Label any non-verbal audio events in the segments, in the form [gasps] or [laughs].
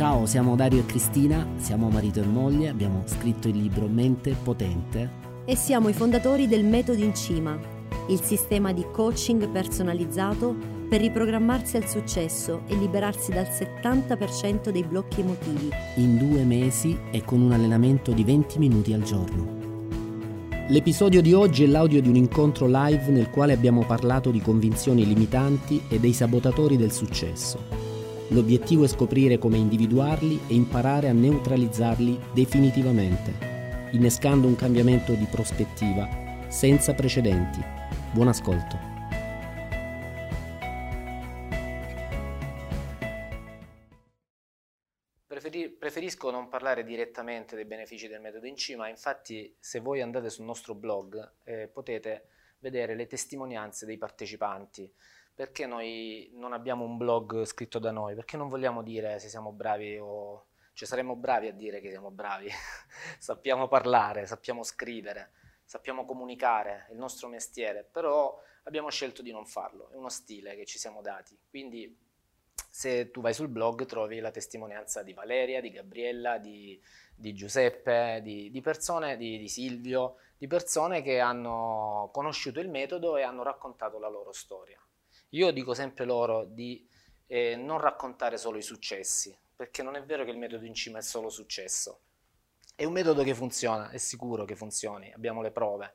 Ciao, siamo Dario e Cristina, siamo marito e moglie, abbiamo scritto il libro Mente Potente e siamo i fondatori del Metodo in Cima, il sistema di coaching personalizzato per riprogrammarsi al successo e liberarsi dal 70% dei blocchi emotivi. In due mesi e con un allenamento di 20 minuti al giorno. L'episodio di oggi è l'audio di un incontro live nel quale abbiamo parlato di convinzioni limitanti e dei sabotatori del successo. L'obiettivo è scoprire come individuarli e imparare a neutralizzarli definitivamente, innescando un cambiamento di prospettiva senza precedenti. Buon ascolto. Preferisco non parlare direttamente dei benefici del metodo in cima, infatti se voi andate sul nostro blog eh, potete vedere le testimonianze dei partecipanti perché noi non abbiamo un blog scritto da noi? Perché non vogliamo dire se siamo bravi o... cioè saremmo bravi a dire che siamo bravi, [laughs] sappiamo parlare, sappiamo scrivere, sappiamo comunicare, è il nostro mestiere, però abbiamo scelto di non farlo, è uno stile che ci siamo dati. Quindi se tu vai sul blog trovi la testimonianza di Valeria, di Gabriella, di, di Giuseppe, di, di persone, di, di Silvio, di persone che hanno conosciuto il metodo e hanno raccontato la loro storia. Io dico sempre loro di eh, non raccontare solo i successi, perché non è vero che il metodo in cima è solo successo. È un metodo che funziona, è sicuro che funzioni, abbiamo le prove,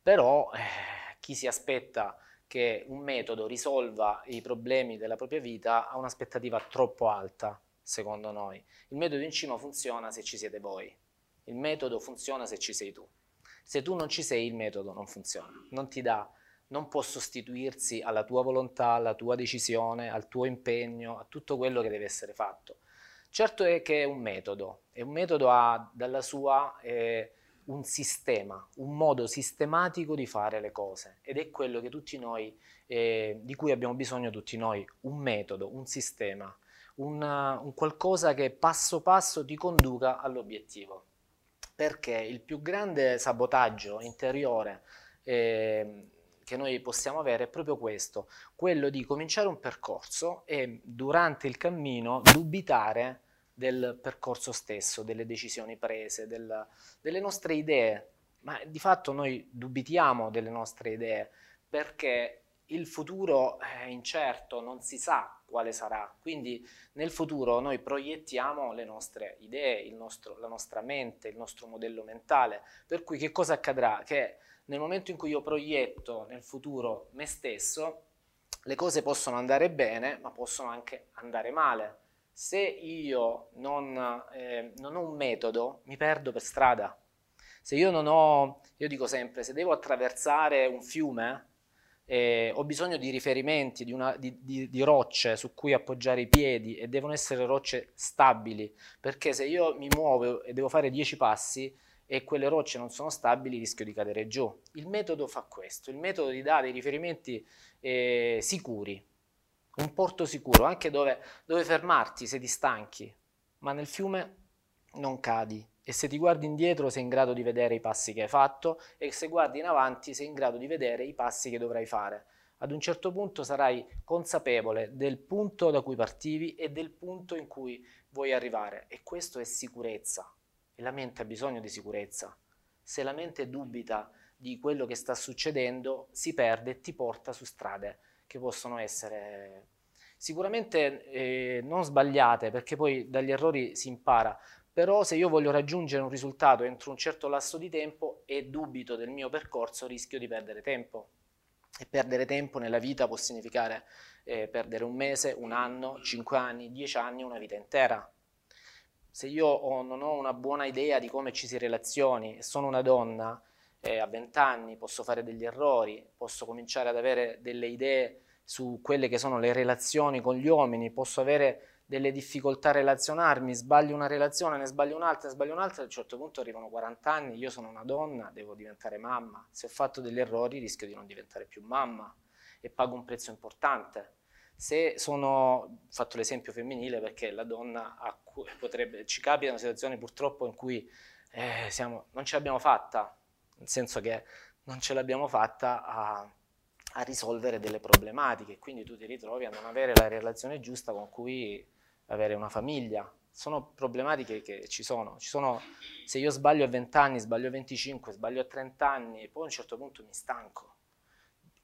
però eh, chi si aspetta che un metodo risolva i problemi della propria vita ha un'aspettativa troppo alta, secondo noi. Il metodo in cima funziona se ci siete voi, il metodo funziona se ci sei tu. Se tu non ci sei, il metodo non funziona, non ti dà non può sostituirsi alla tua volontà, alla tua decisione, al tuo impegno, a tutto quello che deve essere fatto. Certo è che è un metodo, e un metodo ha dalla sua eh, un sistema, un modo sistematico di fare le cose ed è quello noi, eh, di cui abbiamo bisogno tutti noi, un metodo, un sistema, una, un qualcosa che passo passo ti conduca all'obiettivo. Perché il più grande sabotaggio interiore eh, che noi possiamo avere è proprio questo, quello di cominciare un percorso e durante il cammino dubitare del percorso stesso, delle decisioni prese, del, delle nostre idee. Ma di fatto noi dubitiamo delle nostre idee perché il futuro è incerto, non si sa quale sarà. Quindi nel futuro noi proiettiamo le nostre idee, nostro, la nostra mente, il nostro modello mentale. Per cui che cosa accadrà? Che nel momento in cui io proietto nel futuro me stesso, le cose possono andare bene, ma possono anche andare male. Se io non, eh, non ho un metodo, mi perdo per strada. Se io non ho, io dico sempre, se devo attraversare un fiume, eh, ho bisogno di riferimenti, di, una, di, di, di, rocce su cui appoggiare i piedi e devono essere rocce stabili, perché se io mi muovo e devo fare 10 passi, e quelle rocce non sono stabili, rischio di cadere giù. Il metodo fa questo, il metodo ti dà dei riferimenti eh, sicuri, un porto sicuro, anche dove, dove fermarti se ti stanchi, ma nel fiume non cadi e se ti guardi indietro sei in grado di vedere i passi che hai fatto e se guardi in avanti sei in grado di vedere i passi che dovrai fare. Ad un certo punto sarai consapevole del punto da cui partivi e del punto in cui vuoi arrivare e questo è sicurezza, e la mente ha bisogno di sicurezza. Se la mente dubita di quello che sta succedendo, si perde e ti porta su strade che possono essere sicuramente eh, non sbagliate, perché poi dagli errori si impara, però se io voglio raggiungere un risultato entro un certo lasso di tempo e dubito del mio percorso, rischio di perdere tempo. E perdere tempo nella vita può significare eh, perdere un mese, un anno, cinque anni, dieci anni, una vita intera se io ho, non ho una buona idea di come ci si relazioni e sono una donna eh, a 20 anni, posso fare degli errori, posso cominciare ad avere delle idee su quelle che sono le relazioni con gli uomini, posso avere delle difficoltà a relazionarmi, sbaglio una relazione, ne sbaglio un'altra, ne sbaglio un'altra, a un certo punto arrivano 40 anni, io sono una donna, devo diventare mamma, se ho fatto degli errori rischio di non diventare più mamma e pago un prezzo importante. Se sono, fatto l'esempio femminile perché la donna potrebbe, ci capitano situazioni purtroppo in cui eh, siamo, non ce l'abbiamo fatta, nel senso che non ce l'abbiamo fatta a, a risolvere delle problematiche, quindi tu ti ritrovi a non avere la relazione giusta con cui avere una famiglia, sono problematiche che ci sono. ci sono. Se io sbaglio a 20 anni, sbaglio a 25, sbaglio a 30 anni poi a un certo punto mi stanco.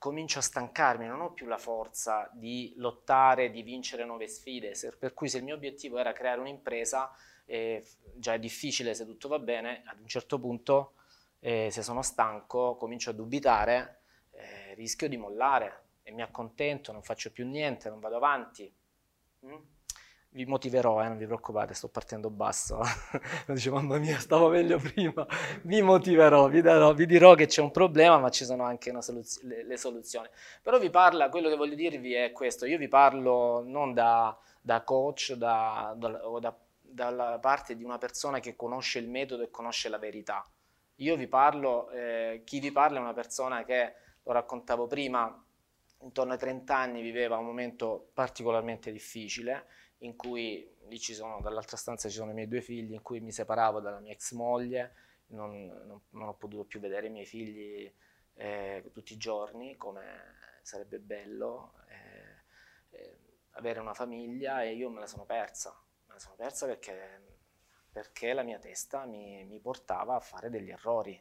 Comincio a stancarmi, non ho più la forza di lottare, di vincere nuove sfide. Per cui se il mio obiettivo era creare un'impresa, eh, già è difficile se tutto va bene, ad un certo punto eh, se sono stanco comincio a dubitare, eh, rischio di mollare e mi accontento, non faccio più niente, non vado avanti. Mm? Vi motiverò, eh, non vi preoccupate, sto partendo basso. [laughs] Dice, mamma mia, stavo meglio prima. Vi motiverò, vi, darò, vi dirò che c'è un problema, ma ci sono anche soluz- le, le, soluzioni. Però vi parla, quello che voglio dirvi è questo, io vi parlo non da, da coach da, da, o da, dalla parte di una persona che conosce il metodo e conosce la verità. Io vi parlo, eh, chi vi parla è una persona che, lo raccontavo prima, intorno ai 30 anni viveva un momento particolarmente difficile, in cui lì ci sono, dall'altra stanza ci sono i miei due figli, in cui mi separavo dalla mia ex moglie, non, non, non ho potuto più vedere i miei figli eh, tutti i giorni, come sarebbe bello eh, eh, avere una famiglia e io me la sono persa, me la sono persa perché, perché la mia testa mi, mi portava a fare degli errori,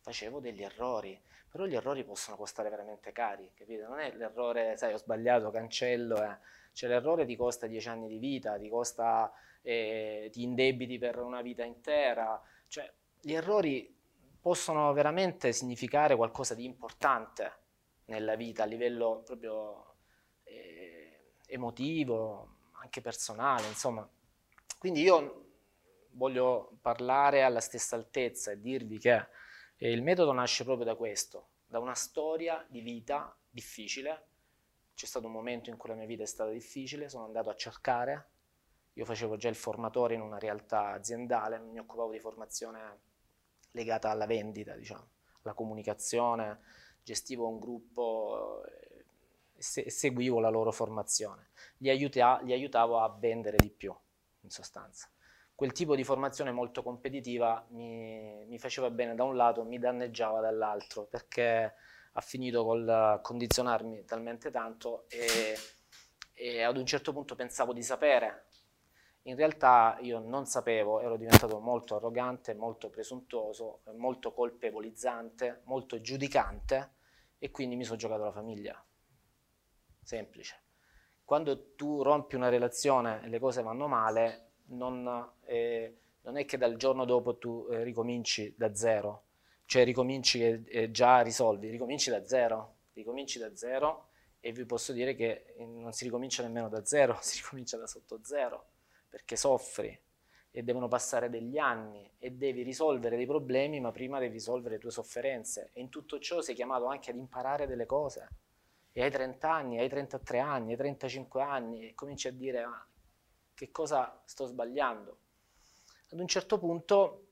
facevo degli errori, però gli errori possono costare veramente cari, capito? Non è l'errore, sai, ho sbagliato, cancello, eh cioè l'errore ti costa 10 anni di vita, ti costa, eh, ti indebiti per una vita intera, cioè gli errori possono veramente significare qualcosa di importante nella vita a livello proprio eh, emotivo, anche personale, insomma. Quindi io voglio parlare alla stessa altezza e dirvi che eh, il metodo nasce proprio da questo, da una storia di vita difficile, c'è stato un momento in cui la mia vita è stata difficile, sono andato a cercare, io facevo già il formatore in una realtà aziendale, mi occupavo di formazione legata alla vendita, diciamo, alla comunicazione, gestivo un gruppo eh, e seguivo la loro formazione. Li, aiuta, li aiutavo a vendere di più, in sostanza. Quel tipo di formazione molto competitiva mi, mi faceva bene da un lato, mi danneggiava dall'altro, perché ha finito col condizionarmi talmente tanto e, e ad un certo punto pensavo di sapere. In realtà io non sapevo, ero diventato molto arrogante, molto presuntuoso, molto colpevolizzante, molto giudicante e quindi mi sono giocato la famiglia. Semplice. Quando tu rompi una relazione e le cose vanno male, non, eh, non è che dal giorno dopo tu eh, ricominci da zero cioè ricominci e, e già risolvi, ricominci da zero, ricominci da zero e vi posso dire che non si ricomincia nemmeno da zero, [laughs] si ricomincia da sotto zero, perché soffri e devono passare degli anni e devi risolvere dei problemi, ma prima devi risolvere le tue sofferenze e in tutto ciò sei chiamato anche ad imparare delle cose. E hai 30 anni, hai 33 anni, hai 35 anni e cominci a dire ah, che cosa sto sbagliando. Ad un certo punto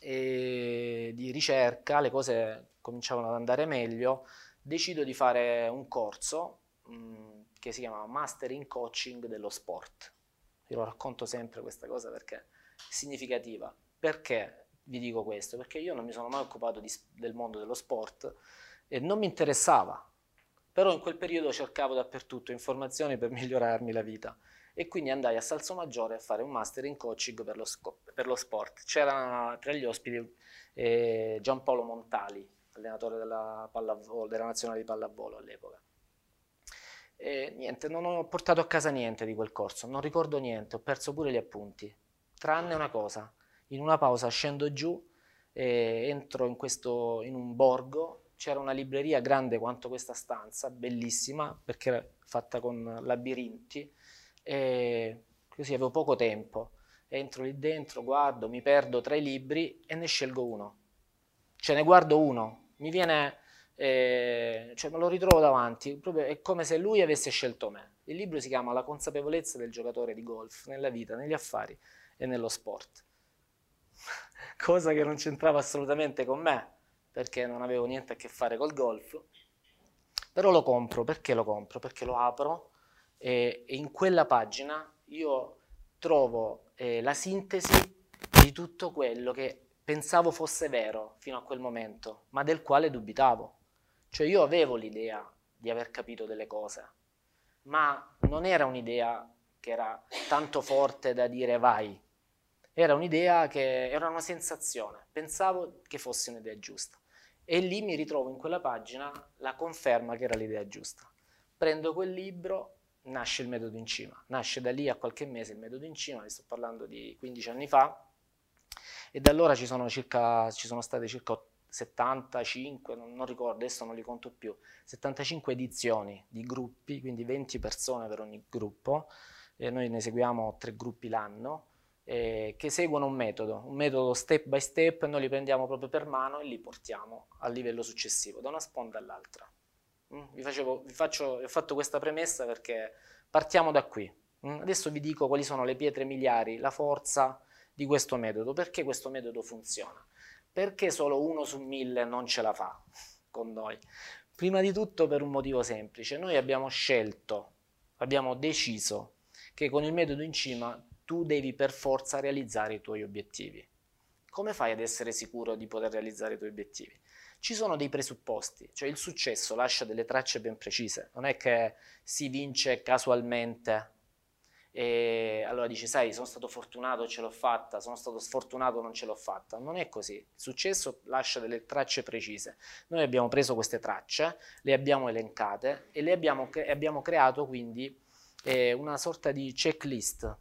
e di ricerca, le cose cominciavano ad andare meglio, decido di fare un corso mh, mm, che si chiama Master in Coaching dello Sport. Io lo racconto sempre questa cosa perché è significativa. Perché vi dico questo? Perché io non mi sono mai occupato di, del mondo dello sport e non mi interessava, però in quel periodo cercavo dappertutto informazioni per migliorarmi la vita e quindi andai a Salso Maggiore a fare un master in coaching per lo, per lo sport. C'era tra gli ospiti eh, Giampaolo Montali, allenatore della, della nazionale di pallavolo all'epoca. E niente, non ho portato a casa niente di quel corso, non ricordo niente, ho perso pure gli appunti, tranne una cosa, in una pausa scendo giù e entro in, questo, in un borgo, c'era una libreria grande quanto questa stanza, bellissima, perché era fatta con labirinti, e così avevo poco tempo. Entro lì dentro, guardo, mi perdo tra i libri e ne scelgo uno. Cioè ne guardo uno, mi viene, eh, cioè me lo ritrovo davanti, proprio è come se lui avesse scelto me. Il libro si chiama La consapevolezza del giocatore di golf nella vita, negli affari e nello sport. [laughs] Cosa che non c'entrava assolutamente con me, perché non avevo niente a che fare col golf. Però lo compro, perché lo compro? Perché lo apro e, in quella pagina io trovo eh, la sintesi di tutto quello che pensavo fosse vero fino a quel momento, ma del quale dubitavo. Cioè io avevo l'idea di aver capito delle cose, ma non era un'idea che era tanto forte da dire vai. Era un'idea che era una sensazione, pensavo che fosse un'idea giusta. E lì mi ritrovo in quella pagina la conferma che era l'idea giusta. Prendo quel libro, nasce il metodo in cima. Nasce da lì a qualche mese il metodo in cima, vi sto parlando di 15 anni fa, e da allora ci sono, circa, ci sono state circa 75, non, non, ricordo, adesso non li conto più, 75 edizioni di gruppi, quindi 20 persone per ogni gruppo, e noi ne seguiamo tre gruppi l'anno, eh, che seguono un metodo, un metodo step by step, noi li prendiamo proprio per mano e li portiamo al livello successivo, da una sponda all'altra. Mm? Vi, facevo, vi, faccio, ho fatto questa premessa perché partiamo da qui. Mm? Adesso vi dico quali sono le pietre miliari, la forza di questo metodo, perché questo metodo funziona. Perché solo uno su mille non ce la fa con noi? Prima di tutto per un motivo semplice, noi abbiamo scelto, abbiamo deciso che con il metodo in cima tu devi per forza realizzare i tuoi obiettivi. Come fai ad essere sicuro di poter realizzare i tuoi obiettivi? Ci sono dei presupposti, cioè il successo lascia delle tracce ben precise, non è che si vince casualmente e allora dici, sai, sono stato fortunato, ce l'ho fatta, sono stato sfortunato, non ce l'ho fatta. Non è così. Il successo lascia delle tracce precise. Noi abbiamo preso queste tracce, le abbiamo elencate e le abbiamo, cre- abbiamo creato quindi eh, una sorta di checklist.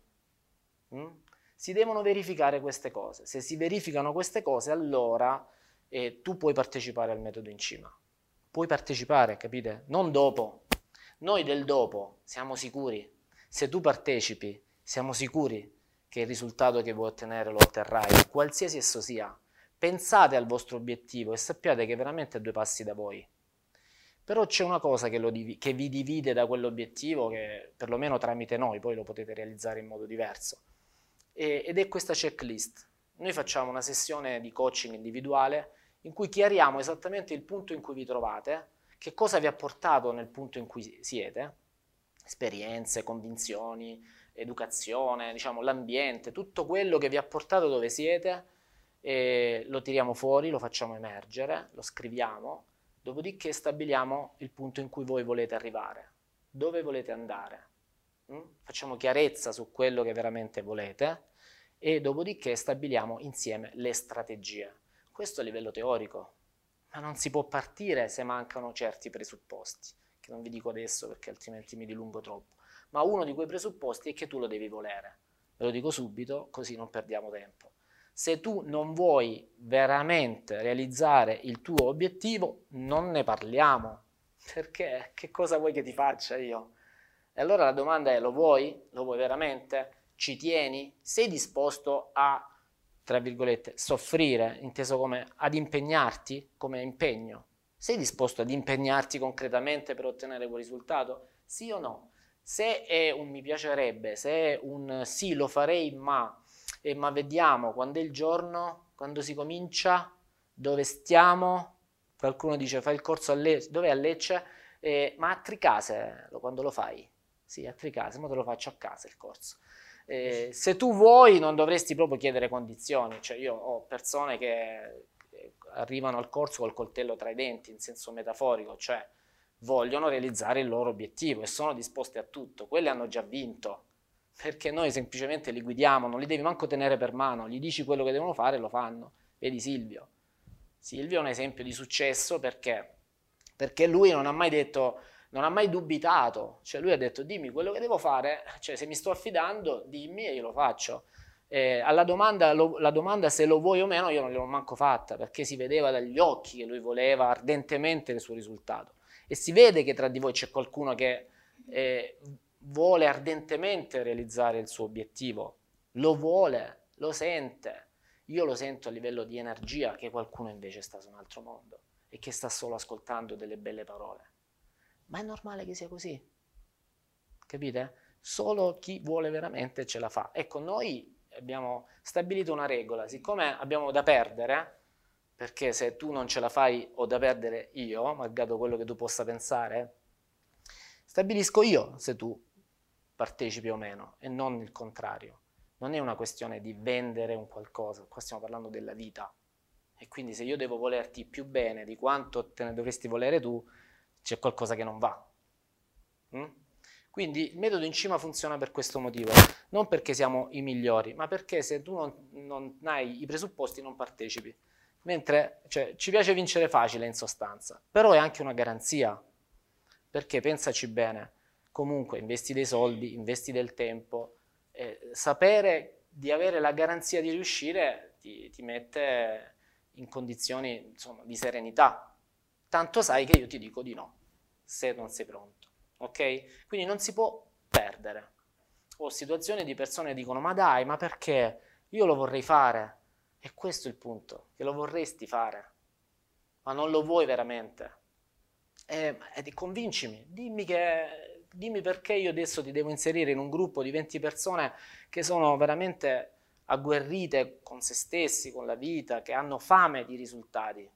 Mm? Si devono verificare queste cose. Se si verificano queste cose, allora eh, tu puoi partecipare al metodo in cima. Puoi partecipare, capite? Non dopo. Noi del dopo siamo sicuri se tu partecipi, siamo sicuri che il risultato che vuoi ottenere lo otterrai, qualsiasi esso sia. Pensate al vostro obiettivo e sappiate che veramente è due passi da voi. Però c'è una cosa che, div- che vi divide da quell'obiettivo, che perlomeno tramite noi, poi lo potete realizzare in modo diverso, e- ed è questa checklist. Noi facciamo una sessione di coaching individuale in cui chiariamo esattamente il punto in cui vi trovate, che cosa vi ha portato nel punto in cui siete, esperienze, convinzioni, educazione, diciamo l'ambiente, tutto quello che vi ha portato dove siete, lo tiriamo fuori, lo facciamo emergere, lo scriviamo, dopodiché stabiliamo il punto in cui voi volete arrivare, dove volete andare. Mm? Facciamo chiarezza su quello che veramente volete e dopodiché stabiliamo insieme le strategie. Questo a livello teorico, ma non si può partire se mancano certi presupposti che non vi dico adesso perché altrimenti mi dilungo troppo, ma uno di quei presupposti è che tu lo devi volere. Ve lo dico subito, così non perdiamo tempo. Se tu non vuoi veramente realizzare il tuo obiettivo, non ne parliamo. Perché? Che cosa vuoi che ti faccia io? E allora la domanda è, lo vuoi? Lo vuoi veramente? Ci tieni? Sei disposto a, tra virgolette, soffrire, inteso come ad impegnarti come impegno? Sei disposto ad impegnarti concretamente per ottenere quel risultato? Sì o no? Se è un mi piacerebbe, se è un sì lo farei ma, eh, ma vediamo quando è il giorno, quando si comincia, dove stiamo, qualcuno dice fai il corso a Lecce, dove a Lecce? Eh, ma a Tricase quando lo fai? Sì, a Tricase, ma te lo faccio a casa il corso. Eh, se tu vuoi non dovresti proprio chiedere condizioni, cioè io ho persone che arrivano al corso col coltello tra i denti in senso metaforico, cioè vogliono realizzare il loro obiettivo e sono disposti a tutto, quelli hanno già vinto, [laughs] perché noi semplicemente li guidiamo, non li devi manco tenere per mano, gli dici quello che devono fare e lo fanno. Vedi Silvio. Silvio è un esempio di successo perché? Perché lui non ha mai detto, non ha mai dubitato, cioè lui ha detto dimmi quello che devo fare, cioè se mi sto affidando dimmi e io lo faccio. Eh, alla domanda, lo, la domanda se lo vuoi o meno io non gliel'ho manco fatta perché si vedeva dagli occhi che lui voleva ardentemente il suo risultato e si vede che tra di voi c'è qualcuno che eh, vuole ardentemente realizzare il suo obiettivo, lo vuole, lo sente. Io lo sento a livello di energia che qualcuno invece sta su un altro mondo e che sta solo ascoltando delle belle parole. Ma è normale che sia così. Capite? Solo chi vuole veramente ce la fa. Ecco, noi abbiamo stabilito una regola, siccome abbiamo da perdere, perché se tu non ce la fai ho da perdere io, malgrado quello che tu possa pensare, stabilisco io se tu partecipi o meno e non il contrario. Non è una questione di vendere un qualcosa, qua stiamo parlando della vita. E quindi se io devo volerti più bene di quanto te ne dovresti volere tu, c'è qualcosa che non va. Mm? Quindi il metodo in cima funziona per questo motivo, non perché siamo i migliori, ma perché se tu non, non hai i presupposti non partecipi. Mentre cioè, ci piace vincere facile in sostanza, però è anche una garanzia, perché pensaci bene, comunque investi dei soldi, investi del tempo, eh, sapere di avere la garanzia di riuscire ti, ti mette in condizioni insomma, di serenità. Tanto sai che io ti dico di no, se non sei pronto ok? Quindi non si può perdere. Ho situazioni di persone che dicono ma dai, ma perché? Io lo vorrei fare. E questo è il punto, che lo vorresti fare, ma non lo vuoi veramente. E, e convincimi, dimmi, che, dimmi perché io adesso ti devo inserire in un gruppo di 20 persone che sono veramente agguerrite con se stessi, con la vita, che hanno fame di risultati.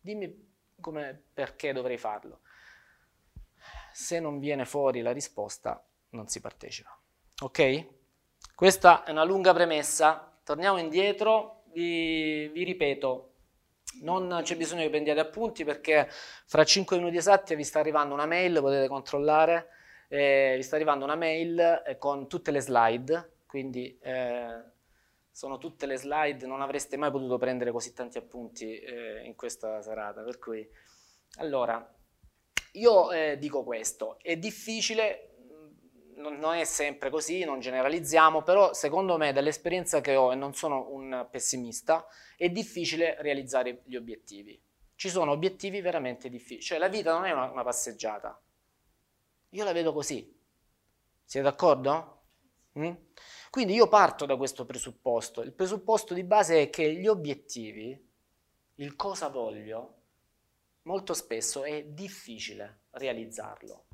Dimmi come, perché dovrei farlo. Se non viene fuori la risposta non si partecipa. Ok? Questa è una lunga premessa, torniamo indietro, vi, vi ripeto, non c'è bisogno che prendiate appunti perché fra 5 minuti esatti vi sta arrivando una mail, potete controllare, eh, vi sta arrivando una mail eh, con tutte le slide, quindi eh, sono tutte le slide, non avreste mai potuto prendere così tanti appunti eh, in questa serata, per cui allora io eh, dico questo, è difficile, non, non è sempre così, non generalizziamo, però secondo me dall'esperienza che ho, e non sono un pessimista, è difficile realizzare gli obiettivi. Ci sono obiettivi veramente difficili, cioè la vita non è una, una passeggiata. Io la vedo così. Siete d'accordo? Mm? Quindi io parto da questo presupposto. Il presupposto di base è che gli obiettivi, il cosa voglio, molto spesso è difficile realizzarlo.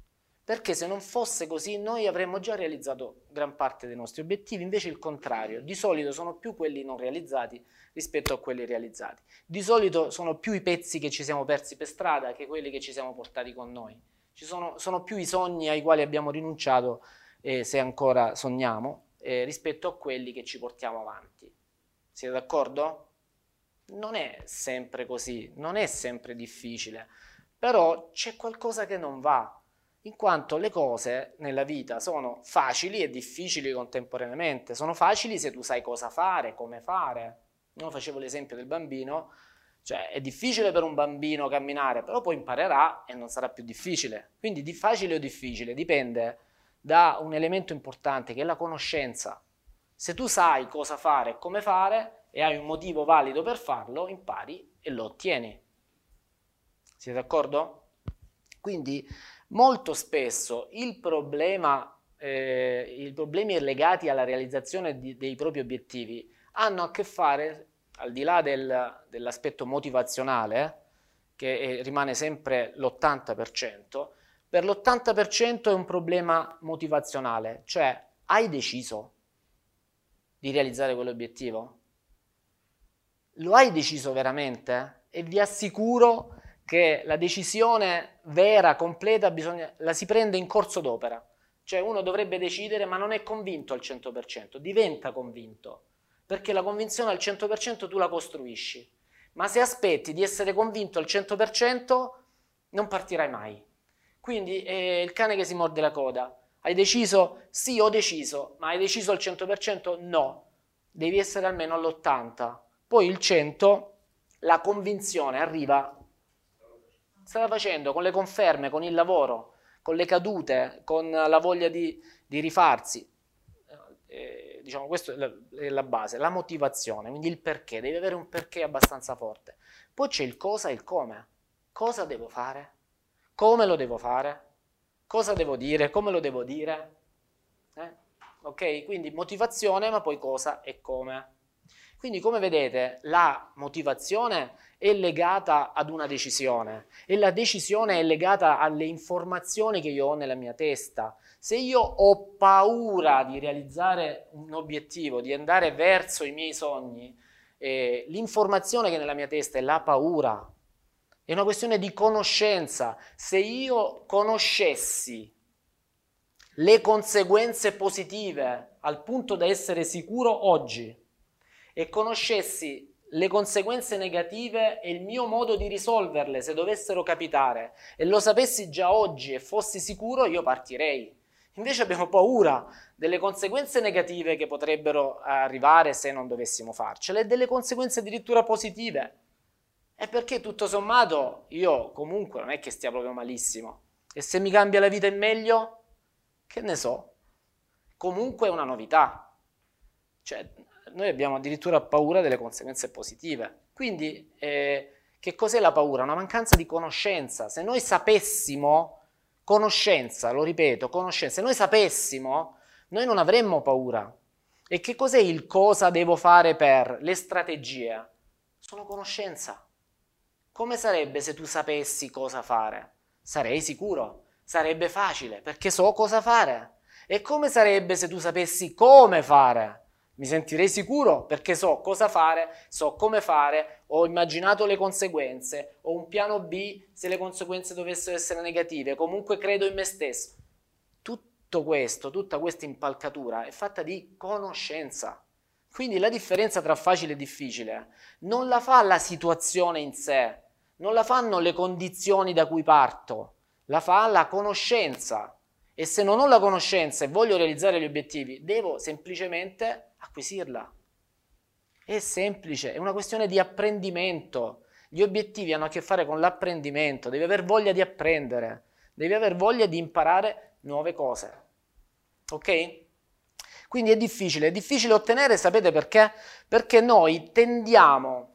Perché se non fosse così noi avremmo già realizzato gran parte dei nostri obiettivi, invece il contrario, di solito sono più quelli non realizzati rispetto a quelli realizzati. Di solito sono più i pezzi che ci siamo persi per strada che quelli che ci siamo portati con noi. Ci sono, sono più i sogni ai quali abbiamo rinunciato, eh, se ancora sogniamo, eh, rispetto a quelli che ci portiamo avanti. Siete d'accordo? non è sempre così, non è sempre difficile, però c'è qualcosa che non va, in quanto le cose nella vita sono facili e difficili contemporaneamente. Sono facili se tu sai cosa fare, come fare. Io facevo l'esempio del bambino, cioè è difficile per un bambino camminare, però poi imparerà e non sarà più difficile. Quindi di facile o difficile dipende da un elemento importante che è la conoscenza. Se tu sai cosa fare e come fare, e hai un motivo valido per farlo, impari e lo ottieni. Siete d'accordo? Quindi molto spesso il problema, eh, i problemi legati alla realizzazione di, dei propri obiettivi hanno a che fare, al di là del, dell'aspetto motivazionale, che è, rimane sempre l'80%, per l'80% è un problema motivazionale, cioè hai deciso di realizzare quell'obiettivo? Lo hai deciso veramente? E vi assicuro che la decisione vera, completa, bisogna, la si prende in corso d'opera. Cioè uno dovrebbe decidere ma non è convinto al 100%, diventa convinto, perché la convinzione al 100% tu la costruisci. Ma se aspetti di essere convinto al 100% non partirai mai. Quindi è il cane che si morde la coda. Hai deciso? Sì, ho deciso, ma hai deciso al 100%? No. Devi essere almeno all'80%. Poi il 100, la convinzione arriva, strada facendo, con le conferme, con il lavoro, con le cadute, con la voglia di, di rifarsi. Eh, diciamo, questa è la base, la motivazione, quindi il perché, devi avere un perché abbastanza forte. Poi c'è il cosa e il come. Cosa devo fare? Come lo devo fare? Cosa devo dire? Come lo devo dire? Eh? Ok? Quindi motivazione, ma poi cosa e come. Quindi come vedete la motivazione è legata ad una decisione e la decisione è legata alle informazioni che io ho nella mia testa. Se io ho paura di realizzare un obiettivo, di andare verso i miei sogni, eh, l'informazione che è nella mia testa è la paura. È una questione di conoscenza. Se io conoscessi le conseguenze positive al punto da essere sicuro oggi, e conoscessi le conseguenze negative e il mio modo di risolverle se dovessero capitare e lo sapessi già oggi e fossi sicuro, io partirei. Invece abbiamo paura delle conseguenze negative che potrebbero arrivare se non dovessimo farcele e delle conseguenze addirittura positive. E perché tutto sommato io comunque non è che stia proprio malissimo. E se mi cambia la vita in meglio, che ne so. Comunque è una novità. Cioè, noi abbiamo addirittura paura delle conseguenze positive. Quindi, eh, che cos'è la paura? Una mancanza di conoscenza. Se noi sapessimo Conoscenza, lo ripeto, conoscenza. Se noi sapessimo, noi non avremmo paura. E che cos'è il cosa devo fare per? Le strategie. Sono conoscenza. Come sarebbe se tu sapessi cosa fare? Sarei sicuro, sarebbe facile, perché so cosa fare. E come sarebbe se tu sapessi come fare? mi sentirei sicuro perché so cosa fare, so come fare, ho immaginato le conseguenze, ho un piano B se le conseguenze dovessero essere negative, comunque credo in me stesso. Tutto questo, tutta questa impalcatura è fatta di conoscenza. Quindi la differenza tra facile e difficile non la fa la situazione in sé, non la fanno le condizioni da cui parto, la fa la conoscenza. E se non ho la conoscenza e voglio realizzare gli obiettivi, devo semplicemente acquisirla. È semplice, è una questione di apprendimento. Gli obiettivi hanno a che fare con l'apprendimento, devi aver voglia di apprendere, devi aver voglia di imparare nuove cose. Ok? Quindi è difficile, è difficile ottenere, sapete perché? Perché noi tendiamo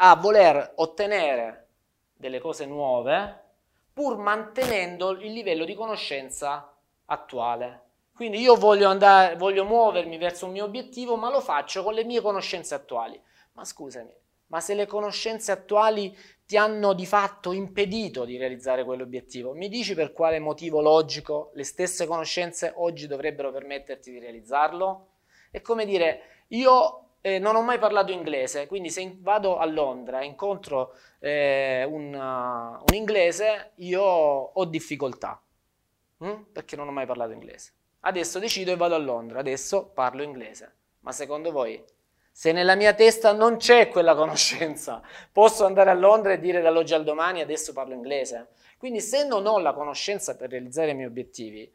a voler ottenere delle cose nuove pur mantenendo il livello di conoscenza attuale. Quindi io voglio, andare, voglio muovermi verso un mio obiettivo, ma lo faccio con le mie conoscenze attuali. Ma scusami, ma se le conoscenze attuali ti hanno di fatto impedito di realizzare quell'obiettivo, mi dici per quale motivo logico le stesse conoscenze oggi dovrebbero permetterti di realizzarlo? È come dire, io eh, non ho mai parlato inglese, quindi se vado a Londra e incontro eh, un, uh, un, inglese, io ho difficoltà, hm? perché non ho mai parlato inglese. Adesso decido e vado a Londra, adesso parlo inglese. Ma secondo voi, se nella mia testa non c'è quella conoscenza, posso andare a Londra e dire dall'oggi al domani adesso parlo inglese? Quindi se non ho la conoscenza per realizzare i miei obiettivi,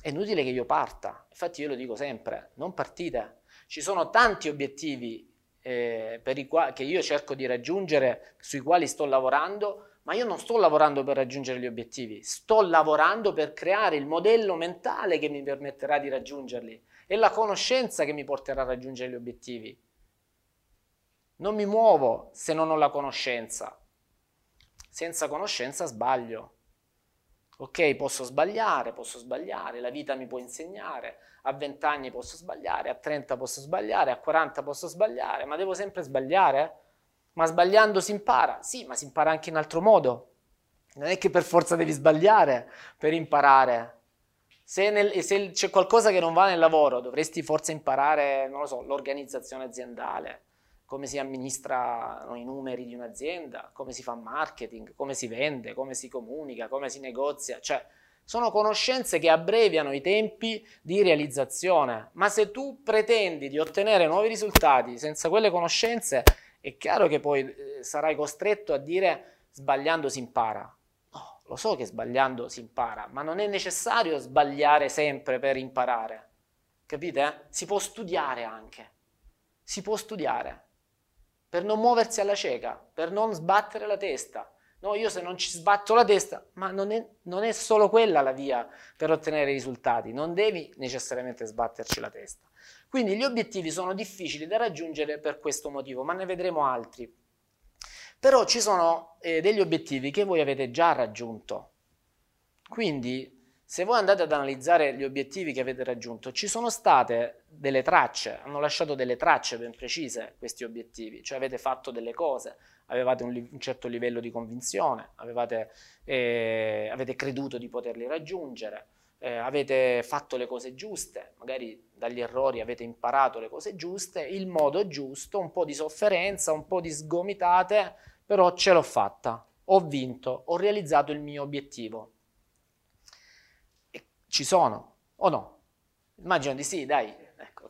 è inutile che io parta. Infatti io lo dico sempre, non partite. Ci sono tanti obiettivi eh, qua- che io cerco di raggiungere, sui quali sto lavorando, ma io non sto lavorando per raggiungere gli obiettivi, sto lavorando per creare il modello mentale che mi permetterà di raggiungerli e la conoscenza che mi porterà a raggiungere gli obiettivi. Non mi muovo se non ho la conoscenza. Senza conoscenza sbaglio. Ok, posso sbagliare, posso sbagliare, la vita mi può insegnare, a 20 anni posso sbagliare, a 30 posso sbagliare, a 40 posso sbagliare, ma devo sempre sbagliare? Ma sbagliando si impara? Sì, ma si impara anche in altro modo. Non è che per forza devi sbagliare per imparare. Se, nel, se c'è qualcosa che non va nel lavoro, dovresti forse imparare, non lo so, l'organizzazione aziendale, come si amministrano i numeri di un'azienda, come si fa marketing, come si vende, come si comunica, come si negozia. Cioè, sono conoscenze che abbreviano i tempi di realizzazione. Ma se tu pretendi di ottenere nuovi risultati senza quelle conoscenze, è chiaro che poi eh, sarai costretto a dire sbagliando si impara. No, lo so che sbagliando si impara, ma non è necessario sbagliare sempre per imparare. Capite? Si può studiare anche. Si può studiare. Per non muoversi alla cieca, per non sbattere la testa. No, io se non ci sbatto la testa, ma non è, non è solo quella la via per ottenere risultati. Non devi necessariamente sbatterci la testa. Quindi gli obiettivi sono difficili da raggiungere per questo motivo, ma ne vedremo altri. Però ci sono eh, degli obiettivi che voi avete già raggiunto. Quindi se voi andate ad analizzare gli obiettivi che avete raggiunto, ci sono state delle tracce, hanno lasciato delle tracce ben precise questi obiettivi, cioè avete fatto delle cose, avevate un, un certo livello di convinzione, avevate, eh, avete creduto di poterli raggiungere eh, avete fatto le cose giuste, magari dagli errori avete imparato le cose giuste, il modo giusto, un po' di sofferenza, un po' di sgomitate, però ce l'ho fatta, ho vinto, ho realizzato il mio obiettivo. E ci sono, o no? Immagino di sì, dai. Ecco,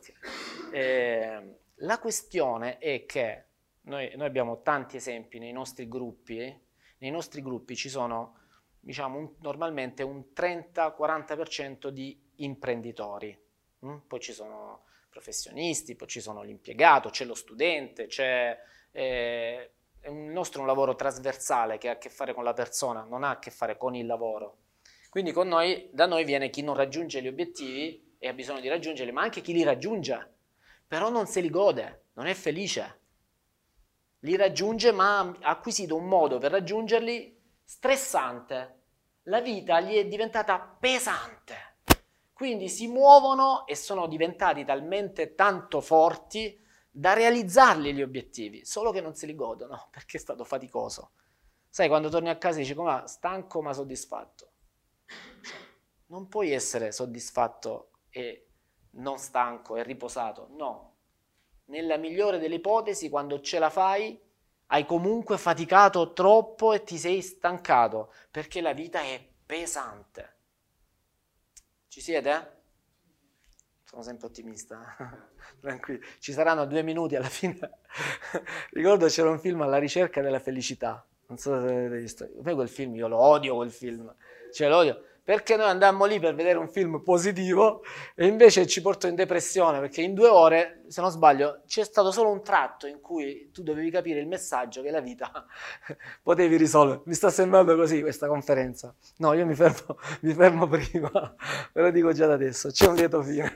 eh, la questione è che noi, noi abbiamo tanti esempi nei nostri gruppi, eh? nei nostri gruppi ci sono diciamo un, normalmente un 30-40% di imprenditori. Mm? Poi ci sono professionisti, poi ci sono l'impiegato, c'è lo studente, c'è... Eh, il nostro è un lavoro trasversale che ha a che fare con la persona, non ha a che fare con il lavoro. Quindi noi, da noi viene chi non raggiunge gli obiettivi e ha bisogno di raggiungerli, ma anche chi li raggiunge, però non se li gode, non è felice. Li raggiunge, ma ha acquisito un modo per raggiungerli stressante. La vita gli è diventata pesante. Quindi si muovono e sono diventati talmente tanto forti da realizzarli gli obiettivi, solo che non se li godono [laughs] perché è stato faticoso. Sai, quando torni a casa dici come stanco ma soddisfatto. Non puoi essere soddisfatto e non stanco e riposato, no. Nella migliore delle ipotesi, quando ce la fai, hai comunque faticato troppo e ti sei stancato, perché la vita è pesante. Ci siete? Sono sempre ottimista, [laughs] tranquillo. Ci saranno due minuti alla fine. [laughs] Ricordo c'era un film alla ricerca della felicità. Non so se avete visto. Poi quel film, io lo odio quel film. Cioè lo odio perché noi andammo lì per vedere un film positivo e invece ci portò in depressione perché in due ore, se non sbaglio, c'è stato solo un tratto in cui tu dovevi capire il messaggio che la vita [laughs] potevi risolvere. Mi sta sembrando così questa conferenza. No, io mi fermo, [laughs] mi fermo prima, [laughs] ve lo dico già da adesso, c'è un lieto fine.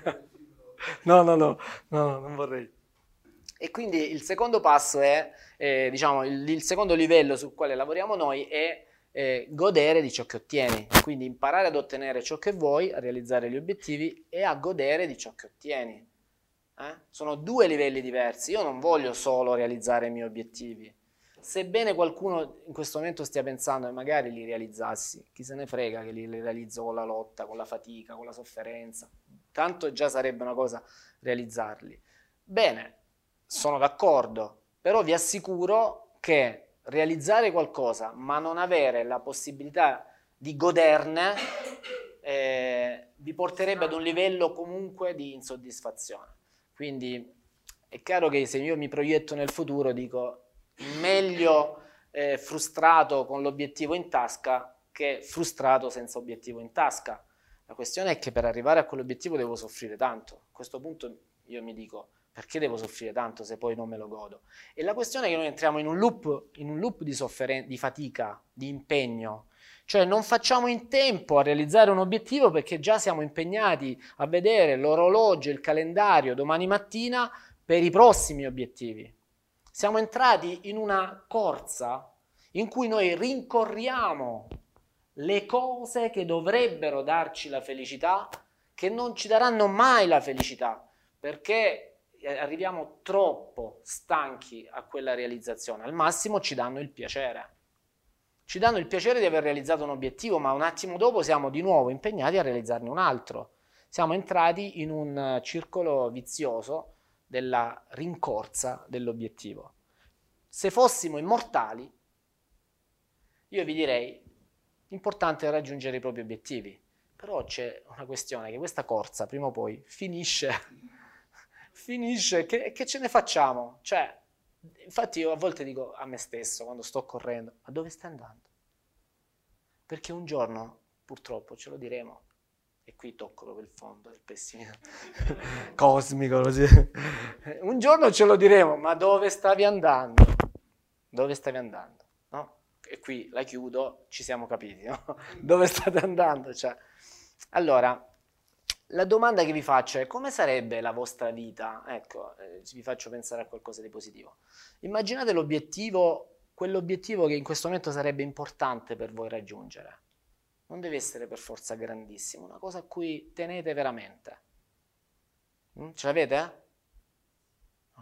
No, no, no, no, non vorrei. E quindi il secondo passo è, eh, diciamo, il, il secondo livello sul quale lavoriamo noi è eh, godere di ciò che ottieni, quindi imparare ad ottenere ciò che vuoi, a realizzare gli obiettivi e a godere di ciò che ottieni. Eh? Sono due livelli diversi, io non voglio solo realizzare i miei obiettivi. Sebbene qualcuno in questo momento stia pensando che magari li realizzassi, chi se ne frega che li realizzo con la lotta, con la fatica, con la sofferenza, tanto già sarebbe una cosa realizzarli. Bene, sono d'accordo, però vi assicuro che realizzare qualcosa ma non avere la possibilità di goderne eh, vi porterebbe ad un livello comunque di insoddisfazione. Quindi è chiaro che se io mi proietto nel futuro dico meglio eh, frustrato con l'obiettivo in tasca che frustrato senza obiettivo in tasca. La questione è che per arrivare a quell'obiettivo devo soffrire tanto. A questo punto io mi dico perché devo soffrire tanto se poi non me lo godo? E la questione è che noi entriamo in un loop, in un loop di, sofferen- di fatica, di impegno. Cioè non facciamo in tempo a realizzare un obiettivo perché già siamo impegnati a vedere l'orologio, il calendario domani mattina per i prossimi obiettivi. Siamo entrati in una corsa in cui noi rincorriamo le cose che dovrebbero darci la felicità, che non ci daranno mai la felicità, perché arriviamo troppo stanchi a quella realizzazione, al massimo ci danno il piacere. Ci danno il piacere di aver realizzato un obiettivo, ma un attimo dopo siamo di nuovo impegnati a realizzarne un altro. Siamo entrati in un circolo vizioso della rincorsa dell'obiettivo. Se fossimo immortali, io vi direi, importante è raggiungere i propri obiettivi, però c'è una questione che questa corsa prima o poi finisce finisce, che, che ce ne facciamo? Cioè, infatti io a volte dico a me stesso quando sto correndo, ma dove stai andando? Perché un giorno, purtroppo, ce lo diremo. E qui tocco proprio il fondo del pessimismo [laughs] cosmico. Così. [laughs] Un giorno ce lo diremo, ma dove stavi andando? Dove stavi andando? No? E qui la chiudo, ci siamo capiti, no? [laughs] Dove state andando? Cioè, allora, la domanda che vi faccio è come sarebbe la vostra vita? Ecco, eh, vi faccio pensare a qualcosa di positivo. Immaginate l'obiettivo, quell'obiettivo che in questo momento sarebbe importante per voi raggiungere. Non deve essere per forza grandissimo, una cosa a cui tenete veramente. Mm? Ce l'avete?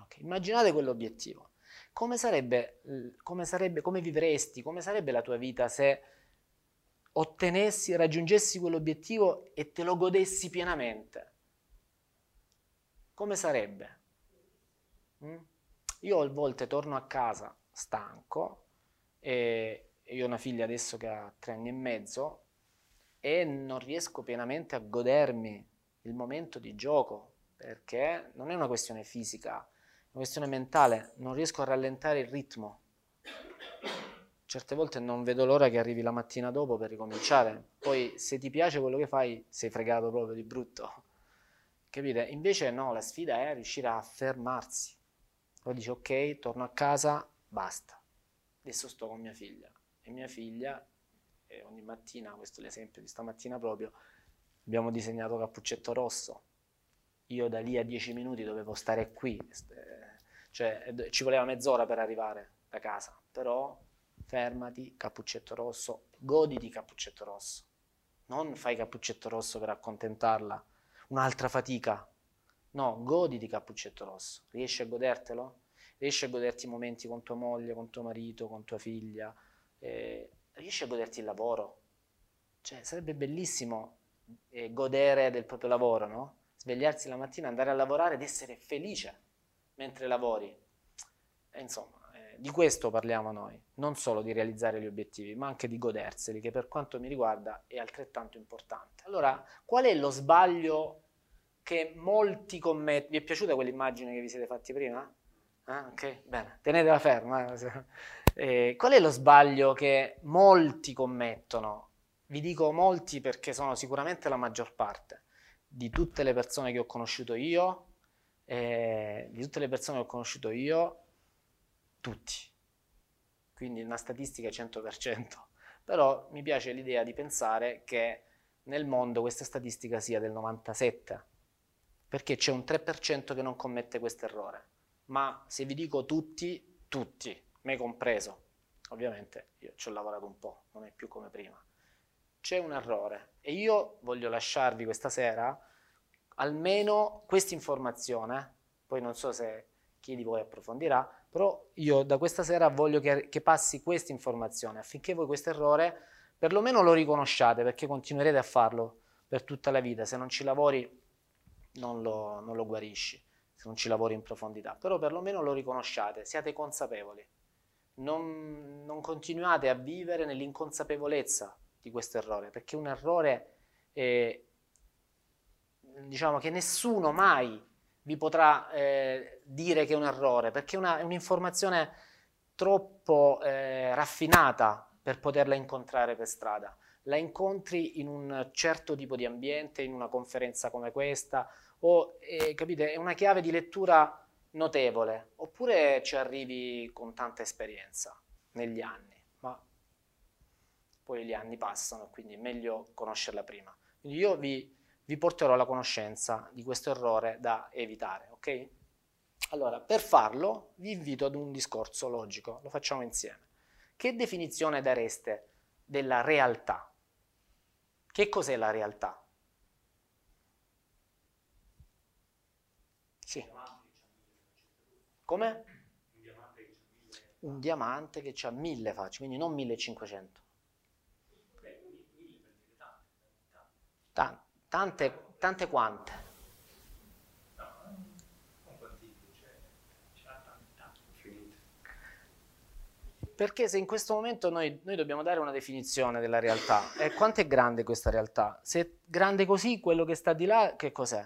Okay. Immaginate quell'obiettivo. Come sarebbe, come sarebbe, come vivresti, come sarebbe la tua vita se ottenessi, raggiungessi quell'obiettivo e te lo godessi pienamente, come sarebbe? Mm? Io a volte torno a casa stanco e io ho una figlia adesso che ha tre anni e mezzo e non riesco pienamente a godermi il momento di gioco perché non è una questione fisica, è una questione mentale, non riesco a rallentare il ritmo certe volte non vedo l'ora che arrivi la mattina dopo per ricominciare. Poi se ti piace quello che fai, sei fregato proprio di brutto. Capite? Invece no, la sfida è riuscire a fermarsi. Poi dici ok, torno a casa, basta. Adesso sto con mia figlia. E mia figlia, eh, ogni mattina, questo è l'esempio di stamattina proprio, abbiamo disegnato Cappuccetto Rosso. Io da lì a dieci minuti dovevo stare qui, cioè ci voleva mezz'ora per arrivare da casa, però fermati, Cappuccetto Rosso, goditi Cappuccetto Rosso non fai cappuccetto rosso per accontentarla, un'altra fatica. No, goditi cappuccetto rosso. Riesci a godertelo? Riesci a goderti i momenti con tua moglie, con tuo marito, con tua figlia? Eh, riesci a goderti il lavoro? Cioè, sarebbe bellissimo eh, godere del proprio lavoro, no? Svegliarsi la mattina, andare a lavorare ed essere felice mentre lavori. E insomma, di questo parliamo noi, non solo di realizzare gli obiettivi, ma anche di goderseli, che per quanto mi riguarda è altrettanto importante. Allora, qual è lo sbaglio che molti commettono? Vi è piaciuta quell'immagine che vi siete fatti prima? Ah, ok, bene, tenetela ferma. Eh. Eh, qual è lo sbaglio che molti commettono? Vi dico molti perché sono sicuramente la maggior parte di tutte le persone che ho conosciuto io, eh, di tutte le persone che ho conosciuto io, tutti. Quindi una statistica 100%. [laughs] Però mi piace l'idea di pensare che nel mondo questa statistica sia del 97%, perché c'è un 3% che non commette questo errore. Ma se vi dico tutti, tutti, me compreso, ovviamente io ci ho lavorato un po', non è più come prima. C'è un errore e io voglio lasciarvi questa sera almeno questa informazione, poi non so se chi di voi approfondirà, però io da questa sera voglio che, che passi questa informazione affinché voi questo errore perlomeno lo riconosciate perché continuerete a farlo per tutta la vita, se non ci lavori non lo, non lo guarisci, se non ci lavori in profondità, però perlomeno lo riconosciate, siate consapevoli, non, non continuate a vivere nell'inconsapevolezza di questo errore, perché un errore è, diciamo che nessuno mai vi potrà eh, dire che è un errore, perché una, è un'informazione troppo eh, raffinata per poterla incontrare per strada. La incontri in un certo tipo di ambiente, in una conferenza come questa, o eh, capite, è una chiave di lettura notevole, oppure ci arrivi con tanta esperienza negli anni, ma poi gli anni passano, quindi è meglio conoscerla prima. Quindi io vi vi porterò alla conoscenza di questo errore da evitare, ok? Allora, per farlo vi invito ad un discorso logico, lo facciamo insieme. Che definizione dareste della realtà? Che cos'è la realtà? Sì. Come? Un diamante che ha mille facce, quindi non 1500. Tanto. Tante, tante quante? Perché se in questo momento noi, noi, dobbiamo dare una definizione della realtà, e quanto è grande questa realtà? Se è grande così, quello che sta di là, che cos'è?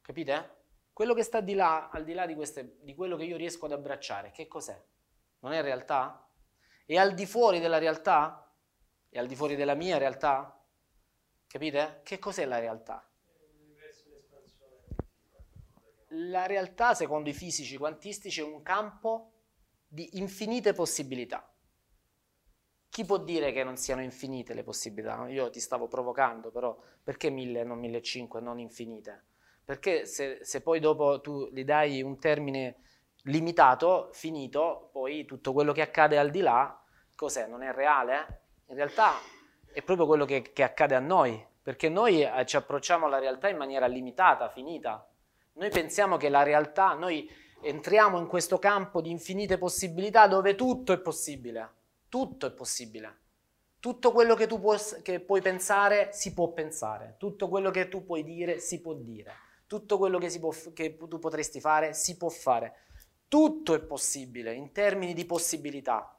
Capite? Quello che sta di là, al di là di, queste, di quello che io riesco ad abbracciare, che cos'è? Non è realtà? E al di fuori della realtà? E al di fuori della mia realtà? Capite? Che cos'è la realtà? La realtà, secondo i fisici quantistici, è un campo di infinite possibilità. Chi può dire che non siano infinite le possibilità? Io ti stavo provocando, però perché 1000 e non 1500 non infinite? Perché se, se, poi dopo tu gli dai un termine limitato, finito, poi tutto quello che accade al di là, cos'è? Non è reale? In realtà è proprio quello che, che accade a noi, perché noi eh, ci approcciamo alla realtà in maniera limitata, finita. Noi pensiamo che la realtà, noi entriamo in questo campo di infinite possibilità dove tutto è possibile, tutto è possibile. Tutto quello che tu puoi, che puoi pensare si può pensare, tutto quello che tu puoi dire si può dire, tutto quello che, può, che tu potresti fare si può fare. Tutto è possibile in termini di possibilità.